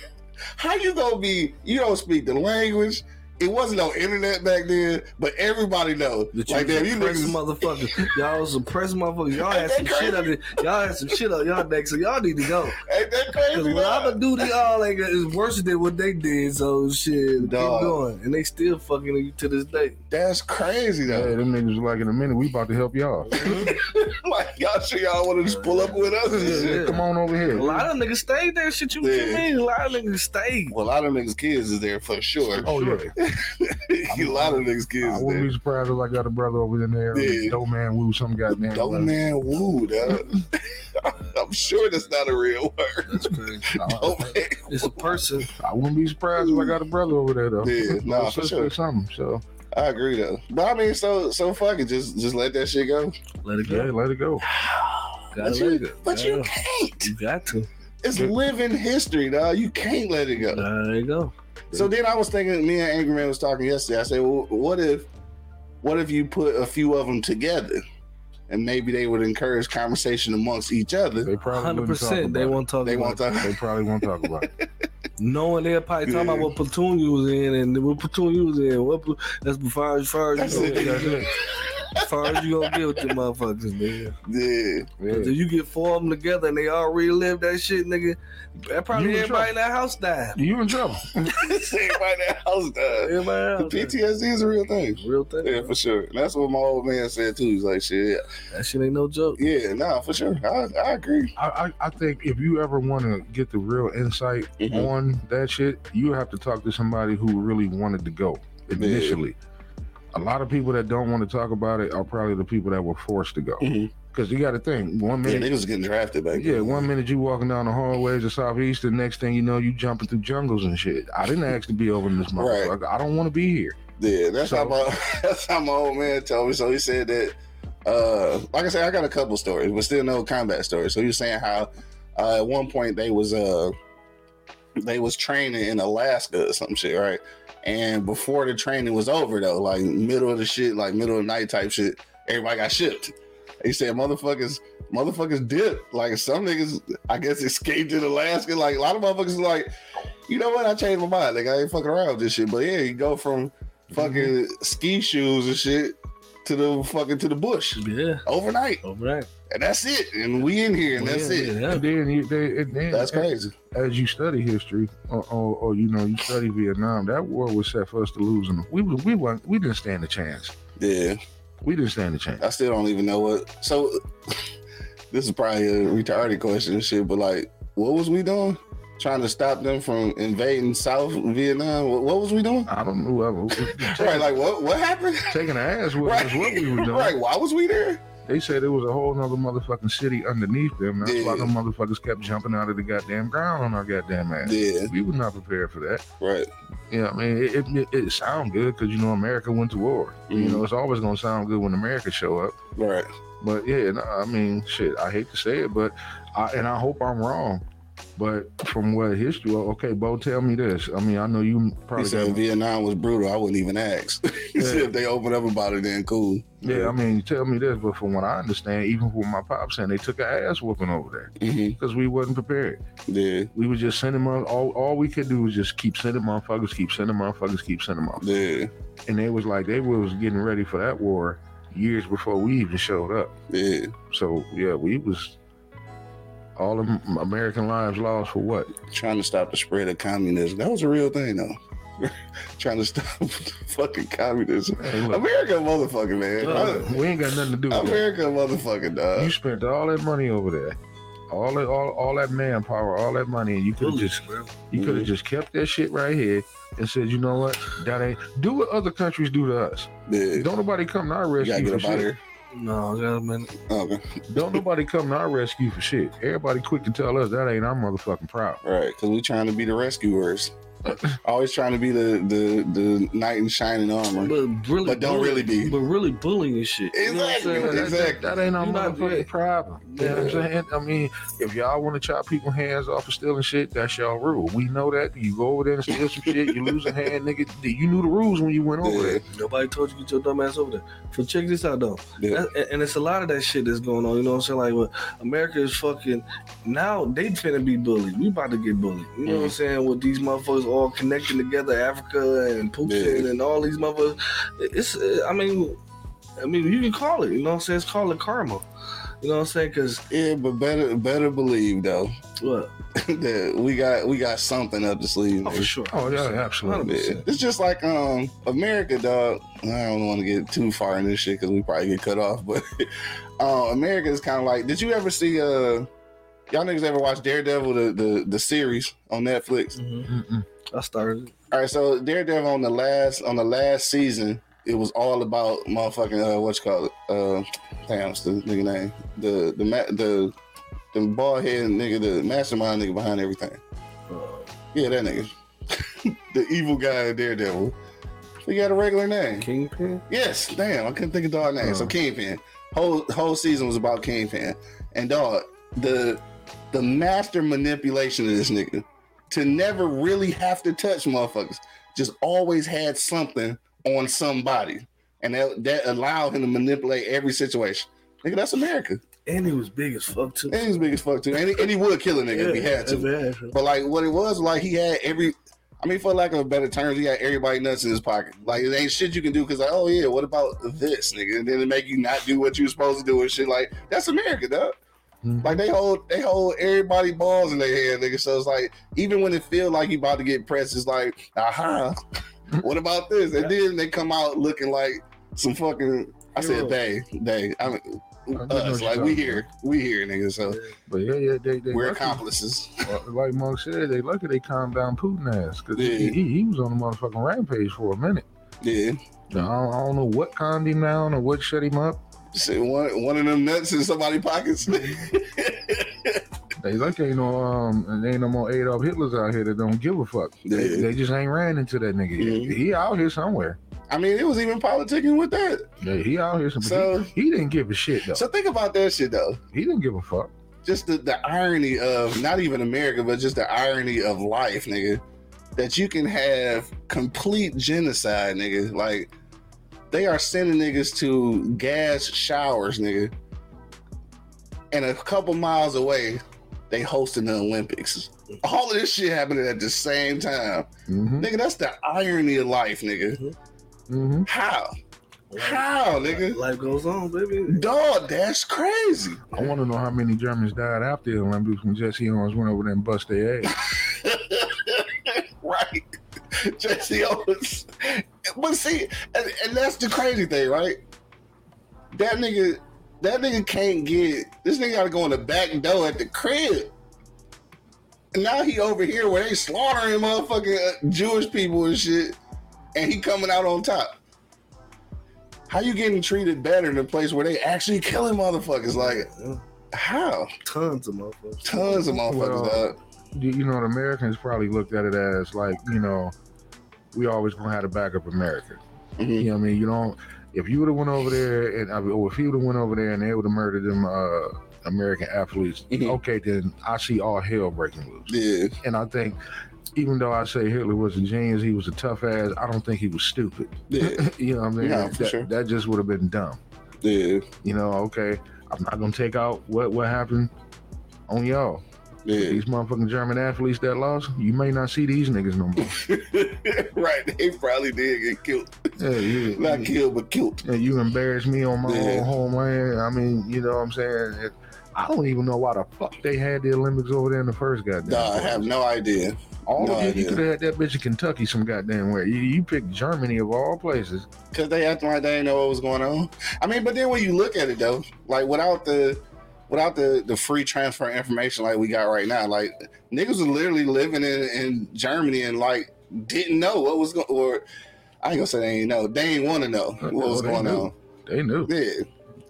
how you gonna be. You don't speak the language. It wasn't no internet back then, but everybody know. That Like you damn, you suppress niggas. motherfuckers. Y'all was suppressed motherfuckers. Y'all had some Ain't shit on it. Y'all had some shit on y'all neck, so y'all need to go. Ain't that Cause crazy? what I'm dog? gonna do to y'all like is worse than what they did. So shit, Dog. keep going, and they still fucking you to this day. That's crazy Yeah, though. them niggas like, in a minute, we about to help y'all. like y'all sure y'all want to just pull up with us Yeah, yeah. Come on over here. A lot of niggas stayed there. Shit, you what you mean? A lot of niggas stayed. Well, a lot of niggas' kids is there for sure. Oh yeah, a lot of niggas' kids I wouldn't be surprised if I got a brother over in there. Yeah. Dope man woo some goddamn. Dope way. man, woo, dog. I'm I'm sure that's not a real word. That's crazy. Dope. It's a person. I wouldn't be surprised if I got a brother over there though. Yeah, nah, for sure. something. So I agree though. But I mean, so so fuck it. Just just let that shit go. Let it yeah, go. let it go. But let it you, go. but you Gotta- can't. You got to. It's living history, dog. You can't let it go. There you go. So then I was thinking, me and Angry Man was talking yesterday. I said, well, what if, what if you put a few of them together, and maybe they would encourage conversation amongst each other. They probably Hundred wouldn't talk percent. They about it. won't talk. They about won't it. talk. They probably won't talk about it. Knowing they're probably talking Yeah. about what platoon you was in and what platoon you was in. What pl- that's as far as far as you it. gonna That's get. it. As far as you gonna get with your motherfuckers, nigga. Yeah, Cause Yeah. if you get four of them together and they all relive that shit, nigga, that probably You in everybody trouble. in that house died. You in trouble. Say by that house, dog. Everybody else. died. PTSD is a real thing. Real thing. Yeah, for sure. And that's what my old man said too. He's like, shit, That shit ain't no joke. yeah, nah, for sure. I, I agree. I, I, I think if you ever want to get the real insight Mhm. on that shit, you have to talk to somebody who really wanted to go initially. A lot of people that don't want to talk about it are probably the people that were forced to go. Because you got to think, one Yeah, minute, niggas getting drafted back yeah, then. one minute you walking down the hallways of Southeast, the next thing you know, you jumping through jungles and shit. I didn't ask to be over in this Right. motherfucker. I don't want to be here. Yeah, that's So- how my that's how my old man told me. So he said that, uh, like I said, I got a couple stories, but still no combat stories. So he was saying how uh, at one point they was uh they was training in Alaska or some shit, right? And before the training was over though, like middle of the shit, like middle of the night type shit, everybody got shipped. He said motherfuckers, motherfuckers dipped. Like some niggas, I guess escaped in Alaska. Like a lot of motherfuckers like, you know what? I changed my mind. Like I ain't fucking around with this shit. But yeah, you go from mhm. fucking ski shoes and shit to the fucking to the bush Yeah. overnight, Overnight. And that's it. And we in here, and that's yeah, it. Yeah. Then, you, they, and then That's crazy. as you study history, or, or, or you know, you study Vietnam, that war was set for us to lose, and we we weren't, we didn't stand a chance. Yeah, We didn't stand a chance. I still don't even know what. So this is probably a retarded question and shit, but like, what was we doing? Trying to stop them from invading South Vietnam? What, what was we doing? I don't know. Right, like what? What happened? taking ass with Right, what we were doing. right. Why was we there? They said it was a whole nother motherfucking city underneath them. That's why the motherfuckers kept jumping out of the goddamn ground on our goddamn ass. Yeah, We were not prepared for that. right. You know, I mean, it, it, it, sound good because you know America went to war. You Mhm. know, it's always gonna sound good when America show up. Right. But yeah, no, I mean, shit. I hate to say it, but I, and I hope I'm wrong. But from what history, okay, Bo, tell me this. I mean, I know you He probably said Vietnam was brutal. I wouldn't even ask. he Yeah. said if they open up about it, then cool. yeah. I mean, you tell me this. But from what I understand, even from my pops saying, they took an ass whooping over there mm-hmm. because we wasn't prepared. Yeah, We was just sending them all. All we could do was just keep sending motherfuckers, keep sending motherfuckers, keep sending motherfuckers. yeah, And they was like they was getting ready for that war years before we even showed up. yeah. So yeah, we was all American lives lost for what? Trying to stop the spread of communism. That was a real thing, though. Trying to stop fucking communism. Hey, look, America, a motherfucker, man. Uh, we ain't got nothing to do with that. America, a motherfucker, dog. You spent all that money over there, all that, all, all that manpower, all that money, and you could have just you could have just kept that shit right here and said, you know what, that ain't do what other countries do to us. yeah. Don't nobody come to our You gotta rescue get up out here. No, I got a minute. Okay. Oh, Don't nobody come to our rescue for shit. Everybody quick to tell us that ain't our motherfucking problem. Right, because we trying to be the rescuers. Always trying to be the the the knight in shining armor. But really, But don't bully- really be. But really bullying and shit. You know Exactly. That- exactly. That, that ain't our You not- motherfucking problem. You know what I'm saying? I mean, if y'all want to chop people's hands off for stealing shit, that's y'all rule. We know that. You go over there and steal some shit, you lose a hand, nigga. You knew the rules when you went over Yeah. there. Nobody told you to get your dumb ass over there. So check this out though. Yeah. That- and it's a lot of that shit that's going on. You know what I'm saying? Like, well, America is fucking now they finna be bullied. We about to get bullied. You know what I'm mm. saying? With these motherfuckers all connecting together, Africa and Putin Yeah. and all these motherfuckers. It's, I mean, I mean, you can call it. You know what I'm saying? It's called it karma. You know what I'm saying? Because Yeah, but better better believe though what? that we got we got something up the sleeve. Oh, for sure. Oh, yeah, absolutely. Yeah. It's just like um America, dog. I don't want to get too far in this shit because we probably get cut off. But uh, America is kind of like. Did you ever see uh y'all niggas ever watch Daredevil the the, the series on Netflix? Mhm. I started. All right, so Daredevil on the last on the last season, it was all about motherfucking uh, what you call it? Uh, damn, what's the nigga name? The the ma- the the bald head nigga, the mastermind nigga behind everything. Uh, Yeah, that nigga. the evil guy Daredevil. He got a regular name. Kingpin. Yes, damn, I couldn't think of dog name. So Uh. Kingpin. Whole whole season was about Kingpin. And dog, the the master manipulation of this nigga to never really have to touch motherfuckers. Just always had something on somebody. And that, that allowed him to manipulate every situation. Nigga, that's America. And he was big as fuck too. And he's big as fuck too. And he, and he would kill a nigga if he had to. if he had to. But like what it was, like he had every I mean, for lack of a better term, he had everybody nuts in his pocket. Like it ain't shit you can do because like, oh yeah, what about this nigga? And then it make you not do what you supposed to do and shit. Like that's America, dog. Mhm. Like they hold they hold everybody balls in their head, nigga. So it's like even when it feel like you about to get pressed, it's like, aha, what about this? And then they come out looking like some fucking I said they, they. I mean I us, like we talking here, we here, nigga. So But yeah, yeah, they, they we're lucky. accomplices. Uh, Like Monk said, they lucky they calmed down Putin ass because Yeah. he, he, he was on a motherfucking rampage for a minute. Yeah. Now, I, don't, I don't know what calmed him down or what shut him up. Shit, one one of them nuts in somebody's pockets. They lucky ain't no um, ain't no more Adolf Hitlers out here that don't give a fuck. They, Yeah. they just ain't ran into that nigga. Mhm. He out here somewhere. I mean, it was even politicking with that. Yeah, he out here somewhere. So- he, he didn't give a shit though. So think about that shit though. he didn't give a fuck. Just the, the irony of not even America, but just the irony of life, nigga. That you can have complete genocide, nigga. Like they are sending niggas to gas showers, nigga. And a couple miles away, they hosting the Olympics. All of this shit happening at the same time. hmm Nigga, that's the irony of life, nigga. hmm How? How, nigga? Life goes on, baby. Dog, that's crazy. I want to know how many Germans died after the Olympics when Jesse Owens went over there and bust their ass. right. Jesse Owens. But see, and, and that's the crazy thing, right? That nigga, that nigga can't get this nigga gotta go in the back door at the crib. And now he over here where they slaughtering motherfucking uh, Jewish people and shit, and he coming out on top. How you getting treated better in a place where they actually killing motherfuckers? Like, how? Tons of motherfuckers. Tons of motherfuckers, Well, you you know, the Americans probably looked at it as like, you know, we always gonna have to back up America. Mhm. You know what I mean? You don't. If you would have went over there and, or if you would have went over there and they would have murdered them uh, American athletes, Mhm. okay, then I see all hell breaking loose. Yeah, And I think, even though I say Hitler was a genius, he was a tough ass. I don't think he was stupid. yeah, you know what I mean? Yeah, that, sure. that just would have been dumb. yeah, You know? Okay, I'm not gonna take out what what happened on y'all. Yeah. These motherfucking German athletes that lost, you may not see these niggas no more. right, they probably did get killed. Yeah, yeah. Not killed, but killed. and you embarrass me on my Yeah. own homeland. I mean, you know what I'm saying? I don't even know why the fuck they had the Olympics over there in the first goddamn. Nah, I have no idea. all no of you, you could have had that bitch in Kentucky some goddamn where. You, you picked Germany of all places. Cause they acting like they didn't know what was going on. I mean, but then when you look at it though, like without the without the the free transfer information like we got right now, like niggas was literally living in, in Germany and like didn't know what was going or I ain't gonna say they ain't know. They ain't want to know uh, what No, was going knew. on. They knew. Yeah.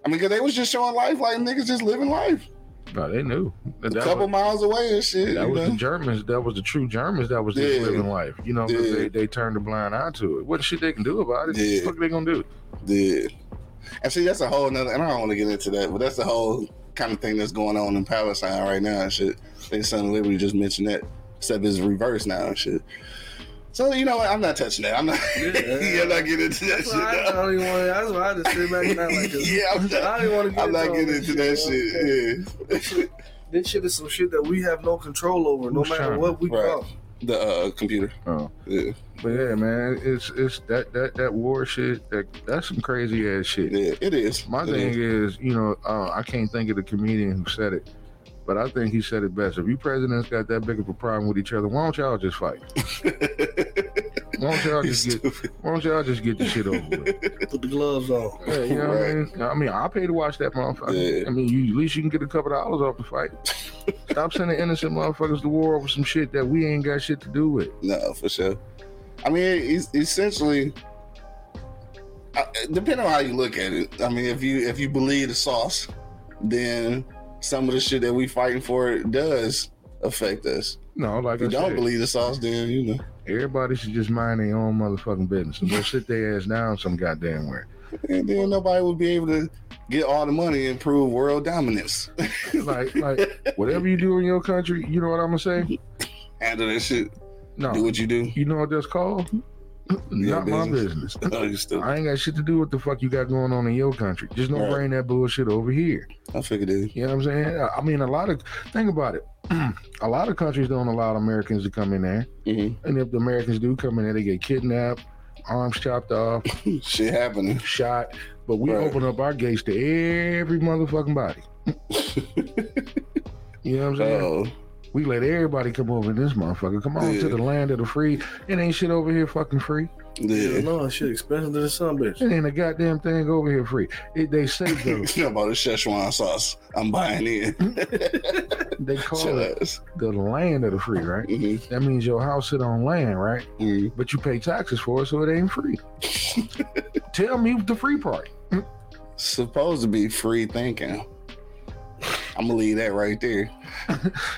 I mean, cause they was just showing life like niggas just living life. No, they knew. That, A couple was, miles away and shit. that was know? the Germans. That was the true Germans. That was just Yeah. living life. You know, Yeah. they, they turned a blind eye to it. What shit they can do about it? Yeah. What they gonna do? Yeah. And see, that's a whole nother, and I don't want to get into that, but that's the whole kind of thing that's going on in Palestine right now and shit. I think Son of Liberty just mentioned that, except it's reversed now and shit. So, you know what? I'm not touching that. I'm not, Yeah. I'm not getting into that That's why I, I shit. don't even want. That's why I just sit back now like this. yeah, I'm I not, don't even want to get. I'm not getting into that okay? shit. This shit, this shit is some shit that we have no control over, no Who's matter China? what we Right. call. Yeah. The uh, computer. Oh. Yeah. But yeah, man, it's it's that that that war shit. That that's some crazy ass shit. Yeah, it is. My It thing is. is, you know, uh, I can't think of the comedian who said it, but I think he said it best. If you presidents got that big of a problem with each other, why don't y'all just fight? Why don't y'all just get? stupid. Why don't y'all just get the shit over with? Put the gloves on. Yeah, you know what I mean? I mean, I pay to watch that motherfucker. Yeah. I mean, you at least you can get a couple dollars off the fight. Stop sending innocent motherfuckers to war over some shit that we ain't got shit to do with. No, for sure. I mean, it's essentially, depending on how you look at it. I mean, if you if you believe the sauce, then some of the shit that we fighting for does affect us. No, like If you I don't said, believe the sauce, then you know, everybody should just mind their own motherfucking business and go sit their ass down some goddamn where. and then nobody would be able to get all the money and prove world dominance. Like, like whatever you do in your country, you know what I'm gonna say? Handle that shit. No, Do what you do. you know what that's called? Not my business. No, you still. I ain't got shit to do with the fuck you got going on in your country. Just don't Right. bring that bullshit over here. I figured it. You know what I'm saying? I mean, a lot of think about it. a lot of countries don't allow Americans to come in there, hmm and if the Americans do come in there, they get kidnapped, arms chopped off, Shit happening. shot. But we Right. open up our gates to every motherfucking body. You know what I'm saying? Oh, We let everybody come over in this motherfucker. Come on Yeah. to the land of the free. It ain't shit over here fucking free. Yeah, yeah. no, shit expensive than some bitch. It ain't a goddamn thing over here free. It, they say though, You know about the Szechuan sauce? I'm buying in. they call Shut it up. the land of the free, right? hmm That means your house sit on land, right? hmm But you pay taxes for it, so it ain't free. Tell me the free part. Supposed to be free thinking. I'm gonna leave that right there.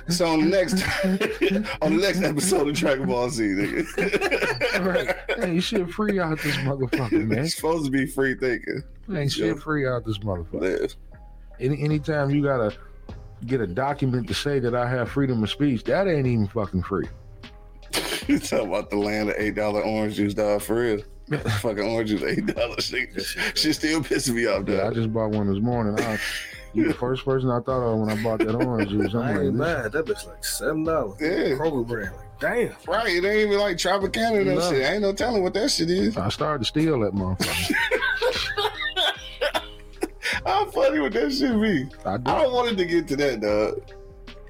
So on the next on the next episode of Dragon Ball Z, nigga. Right. Ain't shit free out this motherfucker, man. It's supposed to be free thinking. Ain't shit free out this motherfucker. Yeah. Any anytime you gotta get a document to say that I have freedom of speech, that ain't even fucking free. You talking about the land of eight dollar orange juice, dog? For real. Fucking orange juice, eight dollars. Shit still pissing me off, Yeah, I just bought one this morning. I, you the first person I thought of when I bought that orange juice. I'm I ain't like, mad. That bitch like seven dollars. Yeah. Kroger brand. Like, damn. Right, it ain't even like Tropicana and that No. shit. Ain't no telling what that shit is. I started to steal that motherfucker. How funny would that shit be? I I don't want it to get to that, dog.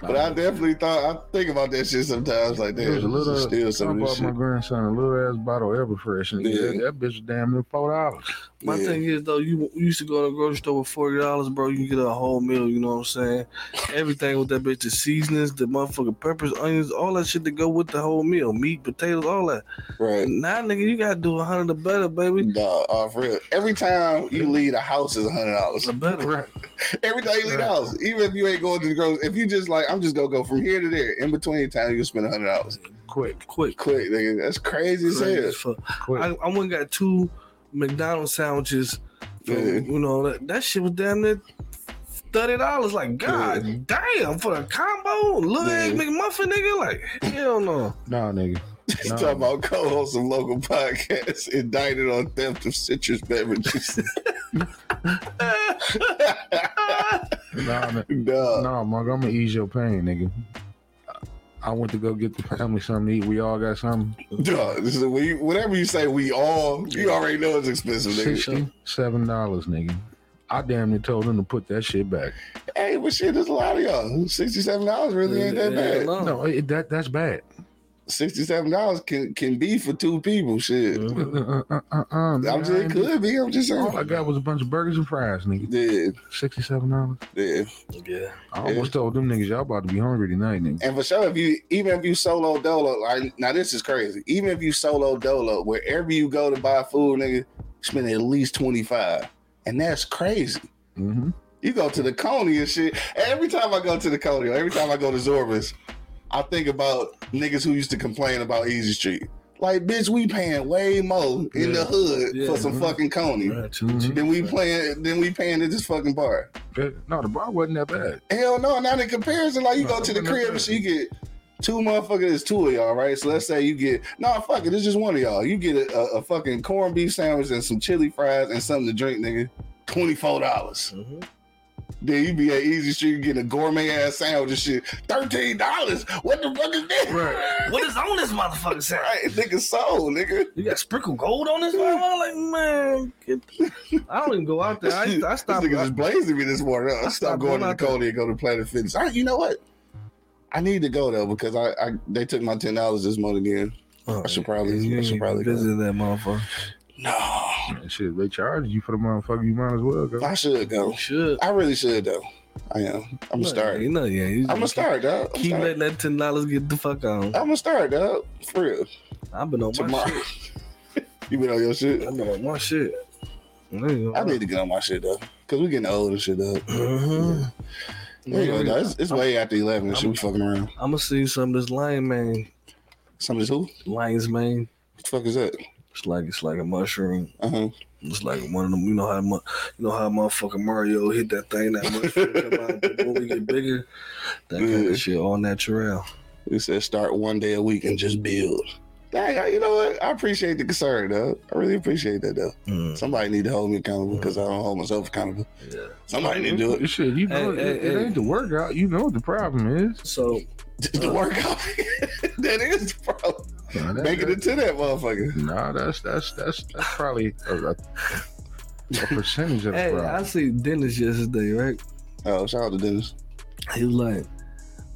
But I definitely thought I think about that shit sometimes. Like, It was damn, a little. steal I some of this bought my shit. grandson a little ass bottle of Everfresh, and Yeah. that, that bitch was damn near four dollars. My Yeah. thing is though, you, you used to go to the grocery store with forty dollars, bro. You can get a whole meal. You know what I'm saying? Everything with that bitch, the seasonings, the motherfucking peppers, onions, all that shit to go with the whole meal, meat, potatoes, all that. Right. Now, nigga, you gotta do a hundred or better, baby. Dog, uh, off real. Every time you leave the house is a hundred dollars. Better. Right. Every time you leave the house, even if you ain't going to the grocery, if you just like, I'm just gonna go from here to there. In between time, you spend a hundred dollars. Quick, Quick, Quick, nigga. That's crazy as Crazy hell. as fuck. quick. I, I went and got two McDonald's sandwiches. For, Yeah. You know that, that shit was damn near thirty dollars. Like God damn for a combo, little Yeah. egg McMuffin, nigga. Like hell no. nah, nigga. You Nah. talking about co-host of local podcasts indicted on theft of citrus beverages. Nah, nigga. Dog. Nah, Mug, I'm gonna ease your pain, nigga. I went to go get the family something to eat. We all got something. Dog, this is when whatever you say, we all you already know it's expensive, nigga. Sixty-seven dollars, nigga. I damn near told them to put that shit back. Hey, but shit, there's a lot of y'all. Sixty-seven dollars really ain't that bad. no. No, it, that that's bad. Sixty-seven dollars can can be for two people. Shit, Uh, uh, uh, uh, man, I'm just, it ain't- could be. I'm just All I saying. got was a bunch of burgers and fries, nigga. Yeah, Sixty-seven dollars. yeah. Yeah. I almost told them niggas y'all about to be hungry tonight, nigga. And for sure, if you even if you solo dolo, like now this is crazy. Even if you solo dolo, wherever you go to buy food, nigga, spend at least twenty five, and that's crazy. Mm-hmm. You go to the Coney and shit. Every time I go to the Coney, or every time I go to Zorba's, I think about niggas who used to complain about Easy Street. Like, bitch, we paying way more in the hood Yeah. for some fucking Coney Right, Mhm. than we playing than we paying at this fucking bar. No, the bar wasn't that bad. Hell no, not in comparison. Like you go to the crib no. and so you get two motherfuckers, it's two of y'all, right? So let's say you get no fuck it, it's just one of y'all. You get a, a, a fucking corned beef sandwich and some chili fries and something to drink, nigga. Twenty four dollars. Mhm. Then you be at Easy Street getting a gourmet ass sandwich and shit. Thirteen dollars. What the fuck is that? Right. What is on this motherfucker sound? Right, nigga soul, nigga. You got sprinkled gold on this motherfucker? Like, man, get, I don't even go out there. I, I This stopped. nigga just blazing me this morning. I, I stopped stopped going to going the out there. Cody and go to Planet Fitness. I, you know what? I need to go though because I, I they took my ten dollars this month again. Oh, I should probably- you I should probably go. visit that motherfucker. No, Man, shit, they charge you for the motherfucker. You might as well go. I should go. You should. I really should though. I am. I'm No, gonna start. You know, yeah. You I'm gonna start, dog. I'm Keep start. letting that ten dollars get the fuck on. I'm gonna start, dog. For real. I've been on Tomorrow. my shit. You been on your shit? I've been on my shit. I need to get on my shit though, cause we getting old and shit though. hmm Anyway, though, it's, it's way after eleven. Should we fucking around? I'm gonna see some of this lion mane, Some of this who? lion's mane. What the fuck is that? It's like it's like a mushroom. Uh huh. It's like one of them. You know how mu- you know how motherfucking Mario hit that thing. That mushroom come out when we get bigger. That kind Yeah. of shit all natural. It says start one day a week and just build. Dang, you know what? I appreciate the concern, though. I really appreciate that, though. Mm, Somebody need to hold me accountable because I don't hold myself accountable. yeah. Somebody need to do it. Shit, you know, Hey, it, hey, it hey. ain't the workout. You know what the problem is. So the workout. that is the problem. Nah, that- Making it to that motherfucker. Nah, that's that's that's that's probably a, a, a percentage of the hey, I see Dennis yesterday, right? Oh, shout out to Dennis. He was like,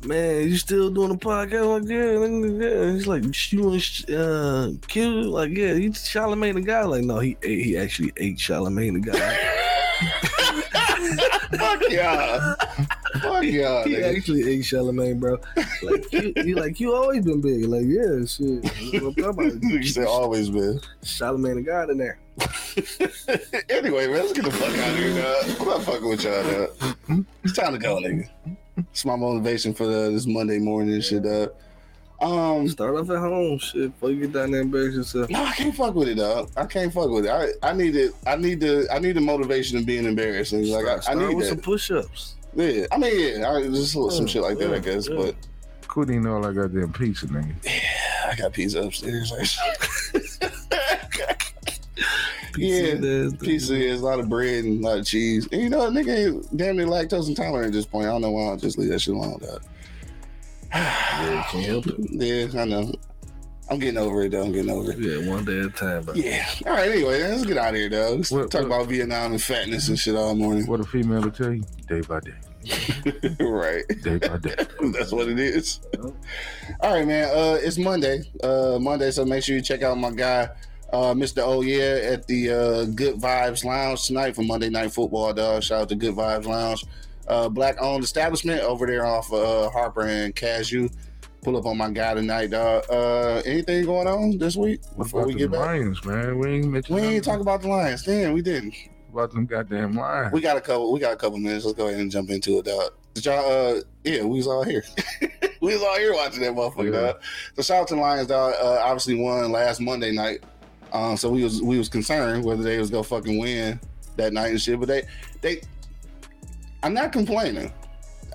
"Man, you still doing a podcast?" Like, yeah, nigga, yeah. He's like, "You want uh, kill?" Like, yeah, he Charlemagne the guy. Like, no, he ate, he actually ate Charlemagne the guy. Fuck y'all. Fuck y'all. he nigga. actually ate Charlemagne, bro. Like, you, like you always been big. Like, yeah, shit. What I'm talking You said always been. Charlemagne the God in there. anyway, man, let's get the fuck out of here, dog. I'm not fucking with y'all, dog. It's time to go, nigga. It's my motivation for the, this Monday morning and shit, dog. Um, Start off at home, shit. Before you get down there and embarrass yourself. no, I can't fuck with it, dog. I can't fuck with it. I, I need it. I need the. I need the motivation of being embarrassed. And like I, I Start need with that. some push-ups. Yeah, I mean, yeah, I, just some shit like that, I guess. yeah. But Quit eating all I got goddamn pizza, nigga. Yeah, I got pizza upstairs. Pizza yeah, there's the- pizza is a lot of bread and a lot of cheese. And you know, nigga ain't damn near lactose intolerant at this point. I don't know why I just leave that shit alone. Dog. Yeah, can't help it. Yeah, I know. I'm getting over it though. I'm getting over it. Yeah, one day at a time. But Yeah. All right. Anyway, let's get out of here, though. Let's What- talk what- about Vietnam and fatness and shit all morning. What a female will tell you, day by day, right. day by day. That's what it is. All right, man. Uh, it's Monday. Uh, Monday. So make sure you check out my guy, uh, Mr. Oh Yeah, at the uh, Good Vibes Lounge tonight for Monday Night Football. Dog. Shout out to Good Vibes Lounge, uh, black owned establishment over there off uh, Harper and Cadieux. Pull up on my guy tonight, dog. Uh, anything going on this week before we the get back? Lions, man? We ain't We ain't talking about the Lions. Damn, we didn't. about them goddamn Lions. We got a couple. We got a couple minutes. Let's go ahead and jump into it, dog. Did y'all? Uh, yeah, we was all here. we was all here watching that motherfucker, Yeah. dog. Shout out Lions, dog. Uh, obviously won last Monday night. Um, so we was we was concerned whether they was gonna fucking win that night and shit. But they they, I'm not complaining.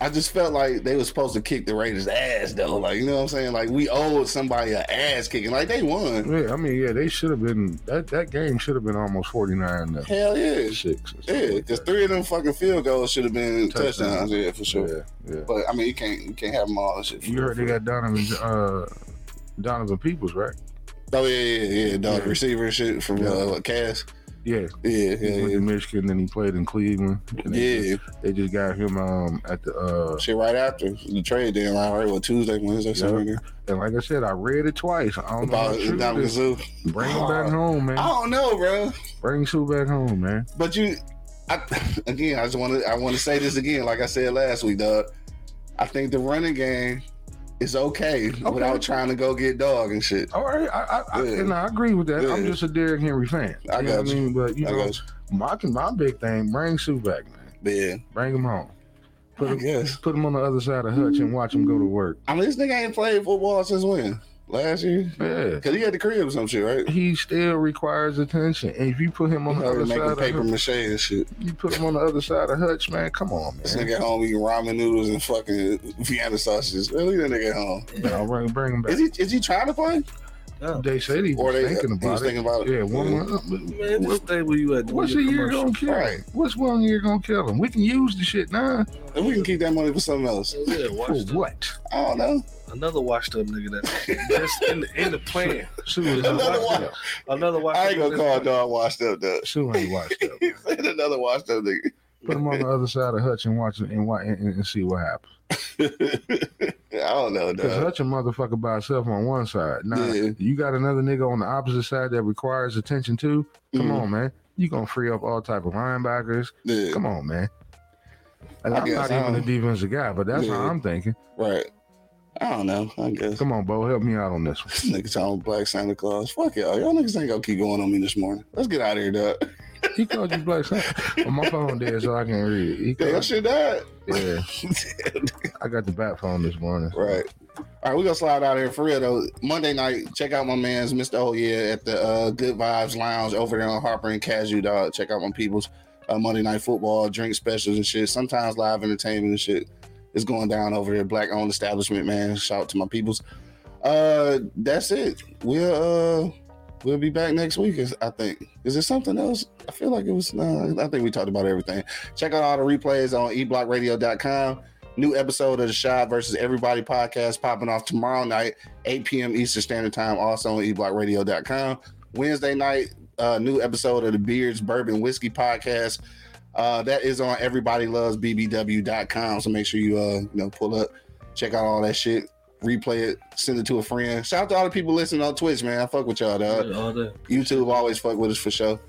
I just felt like they were supposed to kick the Raiders' ass though. Like you know what I'm saying? Like we owed somebody an ass kicking. Like they won. Yeah, I mean, yeah, they should have been that that game should have been almost forty nine to Hell yeah. six. Yeah, because three of them fucking field goals should have been Touchdowns. touchdowns. Yeah, for sure. Yeah, yeah. But I mean, you can't you can't have them all shit. You heard they got Donovan uh Donovan Peoples, right? Oh yeah, yeah, yeah. Dog Yeah. receiver shit from uh, what, Cass. Yeah, Yeah, he yeah, yeah. Michigan, then he played in Cleveland. And they, Yeah, just, they just got him um at the uh shit. Right after the trade deadline, right? What Tuesday, Wednesday, something like and like I said, I read it twice. I don't About it is. Bring him back home, man. I don't know, bro. Bring Suh back home, man. But you, I, again, I just want to I want to say this again, like I said last week, Doug, I think the running game is okay, without trying to go get dog and shit. All right, I I, I, and I agree with that. I'm just a Derrick Henry fan. I you know got what I you. mean? But you I know, my my big thing, bring Suh back, man. Yeah, Bring him home. Put I him, put him on the other side of Hutch and watch him go to work. I mean, this nigga ain't played football since when? Last year? Yeah. Cause he had the crib or some shit, right? He still requires attention. And if you put him on the other making side paper of Hutch, mache and shit. you put him on the other side of Hutch, man. Come on, man. This nigga at home eating ramen noodles and fucking Vienna sausages. Really, that nigga at home. No, bring, bring him back. Is he is he trying to play? They said he Or was they thinking he was about it. thinking about it? Yeah, one Yeah. month. Uh, man, just stay where you at. What's a year gonna kill Right. him? What's one year gonna kill him? We can use the shit now. And we can keep that money for something else. Yeah, For what? I don't know. Another washed up nigga that's just in the, in the plan. Suh is Another washed one. up. Another washed I ain't gonna nigga call that's- dog washed up though. Suh ain't washed up. He said another washed up nigga. Put him on the other side of Hutch and watch it and, and, and see what happens. I don't know, Because. Hutch a motherfucker by himself on one side. Now Yeah. you got another nigga on the opposite side that requires attention too. Come Mhm. on, man. You gonna free up all type of linebackers. Yeah, Come on, man. And I I'm guess not I even a defensive guy, but that's Yeah. how I'm thinking. right. I don't know. I guess. Come on, Bo, help me out on this one. This nigga talking Black Santa Claus. Fuck y'all. Y'all niggas ain't gonna keep going on me this morning. Let's get out of here, dog. He called you Black Santa. Well, my phone dead, so I can't read. He Damn, called, shit died. yeah, I got the bat phone this morning. Right. All right, we gonna slide out here for real though. Monday night, check out my man's Mr. Oh Yeah at the uh, Good Vibes Lounge over there on Harper and Cadieux. Dog, check out my people's uh, Monday night football, drink specials and shit. Sometimes live entertainment and shit is going down over here. Black owned establishment, man. Shout out to my peoples. Uh, that's it. We'll uh, we'll be back next week. I think. Is there something else? I feel like it was. Uh, I think we talked about everything. Check out all the replays on eblockradio.com. New episode of the Shot versus Everybody podcast popping off tomorrow night, 8 p.m. Eastern Standard Time, also on eblockradio.com. Wednesday night, uh, new episode of the Beers Bourbon Whiskey podcast. Uh, that is on everybodylovesbbw.com. So make sure you uh, you know, pull up, check out all that shit, replay it, send it to a friend. Shout out to all the people listening on Twitch, man. I fuck with y'all, dog. YouTube always fuck with us for sure.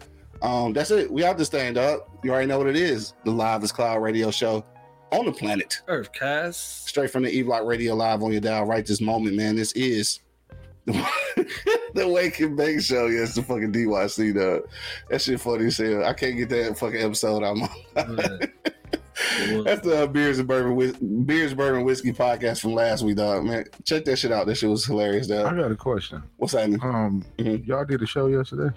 Um, that's it. We out this thing, dog. You already know what it is. The Live is Cloud radio show on the planet. Earth cast. Straight from the E Block Radio Live on your dial right this moment, man. This is the Wake and Bake Show. Yeah, the fucking DYC, dog. That shit funny as hell. I can't get that fucking episode out of my Yeah. That's the uh, Beers and Bourbon Whis- Beers Bourbon Whiskey podcast from last week, dog. Man, check that shit out. That shit was hilarious, dog. I got a question. What's happening? Um, Mhm. y'all did a show yesterday,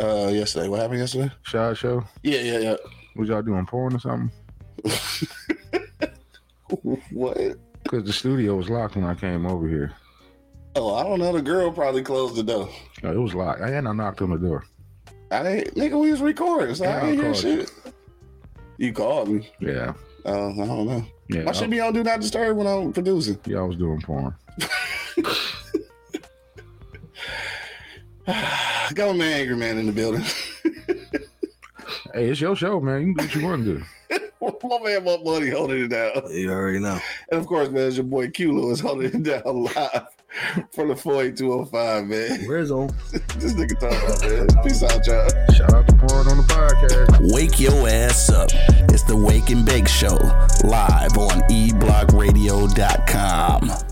Uh, yesterday. What happened yesterday? Shy Show. Yeah, yeah, yeah. Was y'all doing porn or something? What? Because the studio was locked when I came over here. Oh, I don't know. The girl probably closed the door. No, it was locked. I had not knocked on the door. I ain't, nigga, we was recording, so Yeah, I I ain't hear called you. shit. You called me. Yeah, Uh, I don't know. yeah. I should be on Do Not Disturb when I'm producing. yeah, I was doing porn. Got my man Angry Man in the building. Hey, it's your show, man. You can do what you want to do. my man Monk Money holding it down. You already know. And of course, man, it's your boy Q Lewis holding it down live from the 48205, man. Where's on? this nigga talking about, man. Peace out, y'all. Shout out to porn on the podcast. Wake your ass up. It's the Wake and Bake Show, live on eblockradio.com.